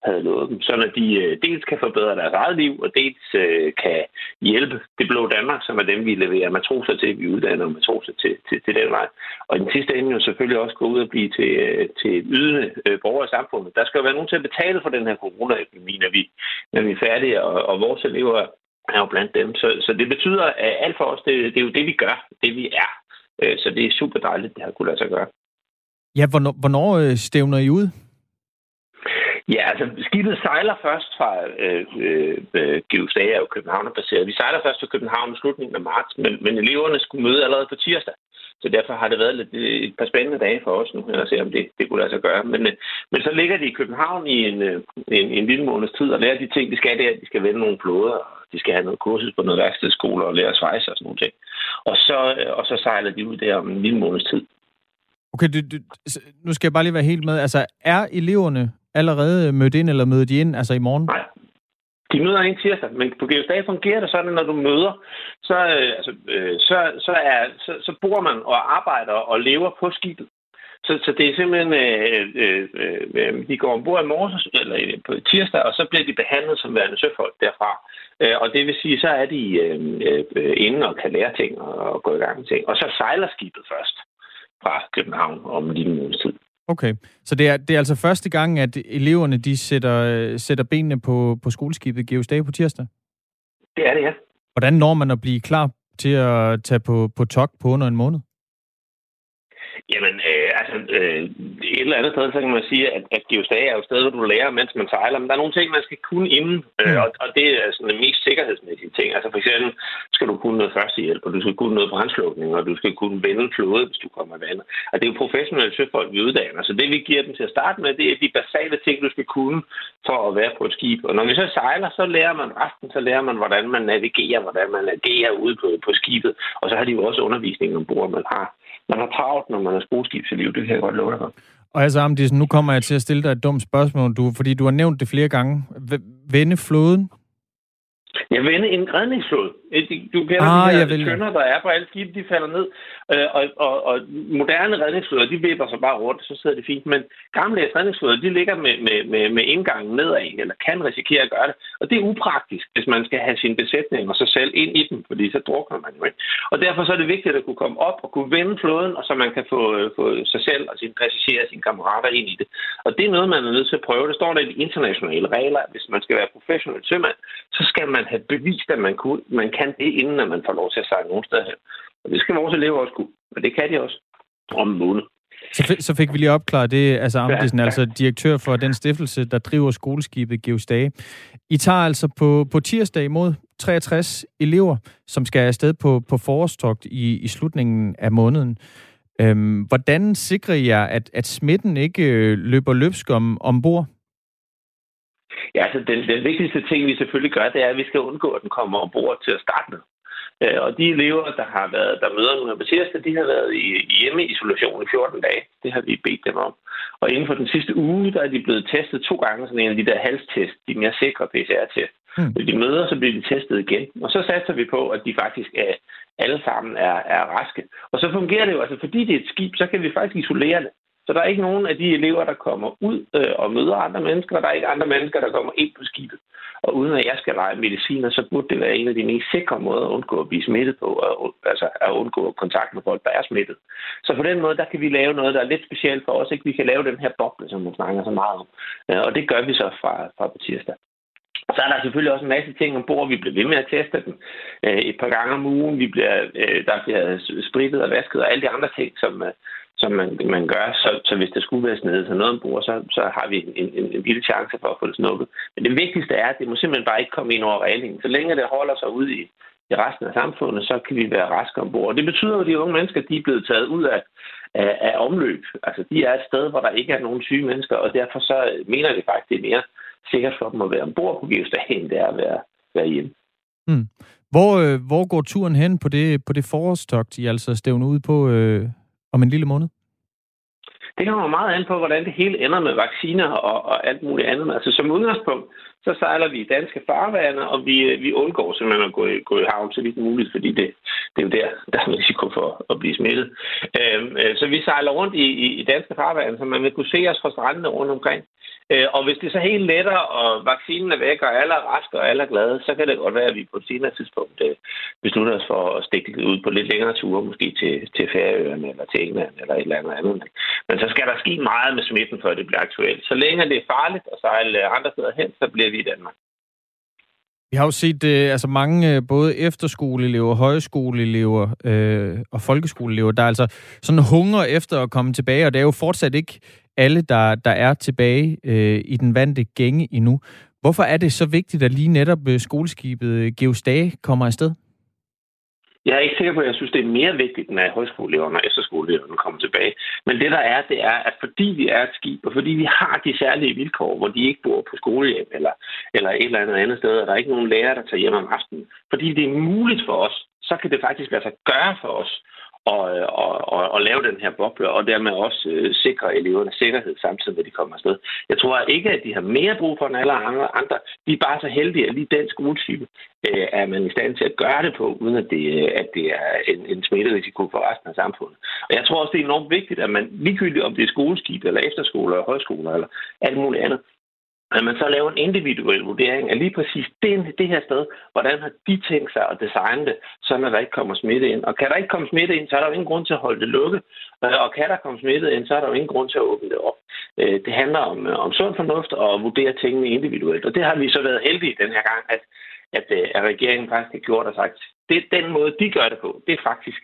O: havde lovet dem, så at de øh, dels kan forbedre deres eget liv, og dels kan hjælpe det blå Danmark, som er dem, vi leverer matroser til. Vi uddanner matroser til, til, til den vej. Og i den sidste ende jo selvfølgelig også gå ud og blive til, til ydende borgere i samfundet. Der skal jo være nogen til at betale for den her coronaepidemi, når vi, når vi er færdige, og, og vores elever er jo blandt dem. Så, så det betyder, at alt for os, det, det er jo det, vi gør, det vi er. Øh, så det er super dejligt, det har kunne lade sig gøre.
B: Ja, hvornår, hvornår øh, stævner I ud?
O: Ja, altså skibet sejler først fra øh, øh, Geostage er jo København-baseret. Vi sejler først til København i slutningen af marts, men, men eleverne skulle møde allerede på tirsdag. Så derfor har det været lidt, et par spændende dage for os nu, at se, om det, det kunne lade sig gøre. Men, øh, men så ligger de i København i en, øh, en, en lille måneds tid og lærer de ting, de skal der. De skal vende nogle flåder, og de skal have noget kursus på noget værkstedsskole og lære svejse og sådan nogle ting. Og så, øh, og så sejler de ud der om en lille måneds tid.
B: Okay, du, du, nu skal jeg bare lige være helt med. Altså, er eleverne allerede mødt ind, eller møder de ind altså i morgen?
O: Nej, de møder en tirsdag, men på Geostage fungerer det sådan, når du møder, så, øh, altså, øh, så, så, er, så, så bor man og arbejder og lever på skibet. Så, så det er simpelthen, øh, øh, øh, de går ombord i morges, eller på tirsdag, og så bliver de behandlet som værende søfolk derfra. Øh, og det vil sige, så er de øh, øh, inde og kan lære ting og, og gå i gang med ting. Og så sejler skibet først fra København om en lille måneds tid.
B: Okay, så det er, det er altså første gang, at eleverne de sætter, sætter benene på, på skoleskibet Geostage på tirsdag?
O: Det er det, ja.
B: Hvordan når man at blive klar til at tage på, på tok på under en måned?
O: Jamen, øh, altså, øh, et eller andet sted, så kan man sige, at, at geostage er jo et sted, hvor du lærer, mens man sejler. Men der er nogle ting, man skal kunne inden, øh, og, og det er sådan den mest sikkerhedsmæssige ting. Altså for eksempel skal du kunne noget førstehjælp, og du skal kunne noget brandslukning, og du skal kunne vende flåde, hvis du kommer i vandet. Og det er jo professionelle søfolk, vi uddanner. Så det, vi giver dem til at starte med, det er de basale ting, du skal kunne for at være på et skib. Og når vi så sejler, så lærer man resten, så lærer man, hvordan man navigerer, hvordan man agerer ude på, på skibet. Og så har de jo også undervisning ombord, man har man har travlt, når man er skibsliv. Det kan jeg godt love dig for.
B: Og altså, Amdisen, nu kommer jeg til at stille dig et dumt spørgsmål, du, fordi du har nævnt det flere gange. Vende floden?
O: Jeg vende en redningsflåde. Du kender ah, de her tønder, der er på alle skibe, de falder ned. Øh, og, og, og moderne redningsflåder, de vipper sig bare rundt, så sidder det fint. Men gamle redningsflåder, de ligger med, med, med, med indgangen nedad, eller kan risikere at gøre det. Og det er upraktisk, hvis man skal have sin besætning og sig selv ind i dem, fordi så drukner man jo ikke. Og derfor så er det vigtigt at kunne komme op og kunne vende flåden, og så man kan få, øh, få sig selv og sine passagerer og sine kammerater ind i det. Og det er noget, man er nødt til at prøve. Det står der i de internationale regler, at hvis man skal være professionel sømand, så skal man have bevist, at man, kunne, man kan det, inden at man får lov til at sejle nogen steder hen. Og det skal vores elever også kunne. Og det kan de også om en måned.
B: Så, så fik vi lige opklaret det, altså Amdisen, ja, ja. altså direktør for den stiftelse, der driver skoleskibet Geostage. I tager altså på, på tirsdag imod 63 elever, som skal afsted på, på forårstogt i, i slutningen af måneden. Øhm, hvordan sikrer I jer, at, at smitten ikke øh, løber løbsk om, ombord?
O: Ja, altså den, den vigtigste ting, vi selvfølgelig gør, det er, at vi skal undgå, at den kommer ombord til at starte med. Øh, og de elever, der har været, der møder nu på tirsdag, de har været i, i hjemmeisolation i 14 dage. Det har vi bedt dem om. Og inden for den sidste uge, der er de blevet testet to gange, sådan en af de der halstest, de mere sikre PCR-test. Mm. Når de møder, så bliver de testet igen. Og så satser vi på, at de faktisk er, alle sammen er, er raske. Og så fungerer det jo, altså fordi det er et skib, så kan vi faktisk isolere det. Så der er ikke nogen af de elever, der kommer ud øh, og møder andre mennesker, og der er ikke andre mennesker, der kommer ind på skibet. Og uden at jeg skal lege mediciner, så burde det være en af de mest sikre måder at undgå at blive smittet på, og, altså at undgå kontakt med folk, der er smittet. Så på den måde, der kan vi lave noget, der er lidt specielt for os. Ikke? Vi kan lave den her boble, som man snakker så meget om. Øh, og det gør vi så fra, fra på tirsdag. Så er der selvfølgelig også en masse ting ombord. Vi bliver ved med at teste dem øh, et par gange om ugen. Vi bliver, øh, der bliver spritet og vasket og alle de andre ting, som, øh, som man, man gør. Så, så hvis der skulle være snedet så noget ombord, så, så har vi en, en, en lille chance for at få det snuppet. Men det vigtigste er, at det må simpelthen bare ikke komme ind over reglingen. Så længe det holder sig ude i, i resten af samfundet, så kan vi være raske ombord. Det betyder at de unge mennesker, de er blevet taget ud af, af, af omløb. Altså, de er et sted, hvor der ikke er nogen syge mennesker, og derfor så mener det faktisk, det er mere sikkert for dem at være ombord på Geostage, end det er at være, være hjemme.
B: Mm. Hvor, øh, hvor går turen hen på det, på det forårstogt, I altså stævner ud på øh, om en lille måned?
O: Det kommer meget an på, hvordan det hele ender med vacciner og, og alt muligt andet. Altså som udgangspunkt, så sejler vi i danske farvande, og vi, vi undgår simpelthen at gå i, gå i havn så vidt muligt, fordi det, det er jo der, der er risiko for at blive smittet. Øhm, øh, så vi sejler rundt i, i, i danske farvande, så man vil kunne se os fra strandene rundt omkring. Øh, og hvis det så helt letter, og vaccinen er væk, og alle er raske, og alle er glade, så kan det godt være, at vi på et senere tidspunkt øh, beslutter os for at stikke det ud på lidt længere ture, måske til, til Færøerne eller til England eller et eller andet andet. Men så skal der ske meget med smitten, før det bliver aktuelt. Så længe det er farligt at sejle andre steder hen, så bliver vi i Danmark.
B: Vi har jo set øh, altså mange øh, både efterskoleelever, højskoleelever øh, og folkeskoleelever, der altså sådan hunger efter at komme tilbage, og det er jo fortsat ikke alle, der, der er tilbage øh, i den vante gænge endnu. Hvorfor er det så vigtigt, at lige netop øh, skoleskibet øh, skoleskibet Geostage kommer afsted?
O: Jeg er ikke sikker på, at jeg synes, det er mere vigtigt, når højskoleeleverne og efterskoleeleverne kommer tilbage. Men det, der er, det er, at fordi vi er et skib, og fordi vi har de særlige vilkår, hvor de ikke bor på skolehjem eller, eller et eller andet andet sted, og der er ikke nogen lærer, der tager hjem om aftenen, fordi det er muligt for os, så kan det faktisk lade sig gøre for os og, og, og, og lave den her boble, og dermed også øh, sikre eleverne sikkerhed samtidig med, at de kommer afsted. Jeg tror ikke, at de har mere brug for end alle andre. De er bare så heldige, at lige den skoletype øh, er man i stand til at gøre det på, uden at det, øh, at det er en, en smitterisiko for resten af samfundet. Og jeg tror også, det er enormt vigtigt, at man ligegyldigt om det er skoleskib, eller efterskoler, eller højskoler, eller alt muligt andet, at man så laver en individuel vurdering af lige præcis det, det her sted, hvordan har de tænkt sig at designe det, så at der ikke kommer smitte ind. Og kan der ikke komme smitte ind, så er der jo ingen grund til at holde det lukket. Øh, og kan der komme smitte ind, så er der jo ingen grund til at åbne det op. Øh, det handler om, øh, om sund fornuft og at vurdere tingene individuelt. Og det har vi så været heldige den her gang, at, at, at regeringen faktisk har gjort og sagt, det, den måde, de gør det på, det er faktisk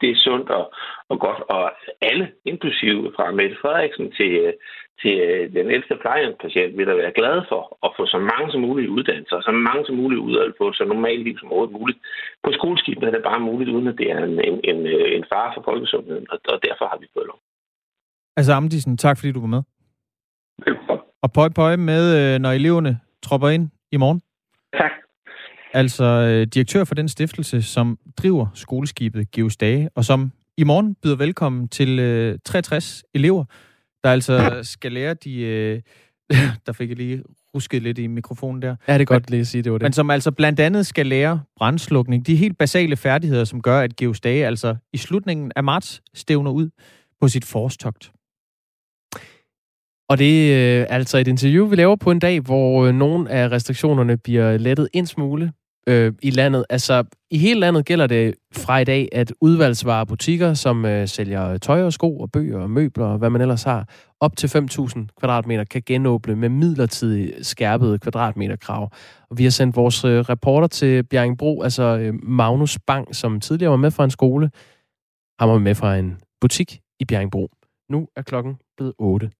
O: det er sundt og, og godt. Og alle, inklusive fra Mette Frederiksen til, til øh, den ældste plejehjemspatient vil der være glad for at få så mange som muligt uddannelser, og så mange som muligt ud at få så normalt liv som overhovedet muligt. På skoleskibet er det bare muligt, uden at det er en, en, en, øh, en fare for folkesundheden, og, og derfor har vi fået lov.
B: Altså Amdisen, tak fordi du var med. Velkommen. Og pøj pøj med, øh, når eleverne tropper ind i morgen.
O: Tak.
B: Altså direktør for den stiftelse, som driver skoleskibet Geostage, og som i morgen byder velkommen til 63 elever, der altså skal lære de... Øh, der fik jeg lige rusket lidt i mikrofonen der.
A: Ja, det er godt lige at sige, det var det.
B: Men som altså blandt andet skal lære brandslukning. De helt basale færdigheder, som gør, at Geostage altså i slutningen af marts stævner ud på sit forstogt.
A: Og det er altså et interview, vi laver på en dag, hvor øh, nogle af restriktionerne bliver lettet en smule øh, i landet. Altså, i hele landet gælder det fra i dag, at udvalgsvarebutikker, som øh, sælger tøj og sko og bøger og møbler og hvad man ellers har, op til 5.000 kvadratmeter kan genåbne med midlertidigt skærpede kvadratmeterkrav. Og vi har sendt vores øh, reporter til Bjerringbro, altså øh, Magnus Bang, som tidligere var med fra en skole. har var med fra en butik i Bjerringbro. Nu er klokken blevet 8.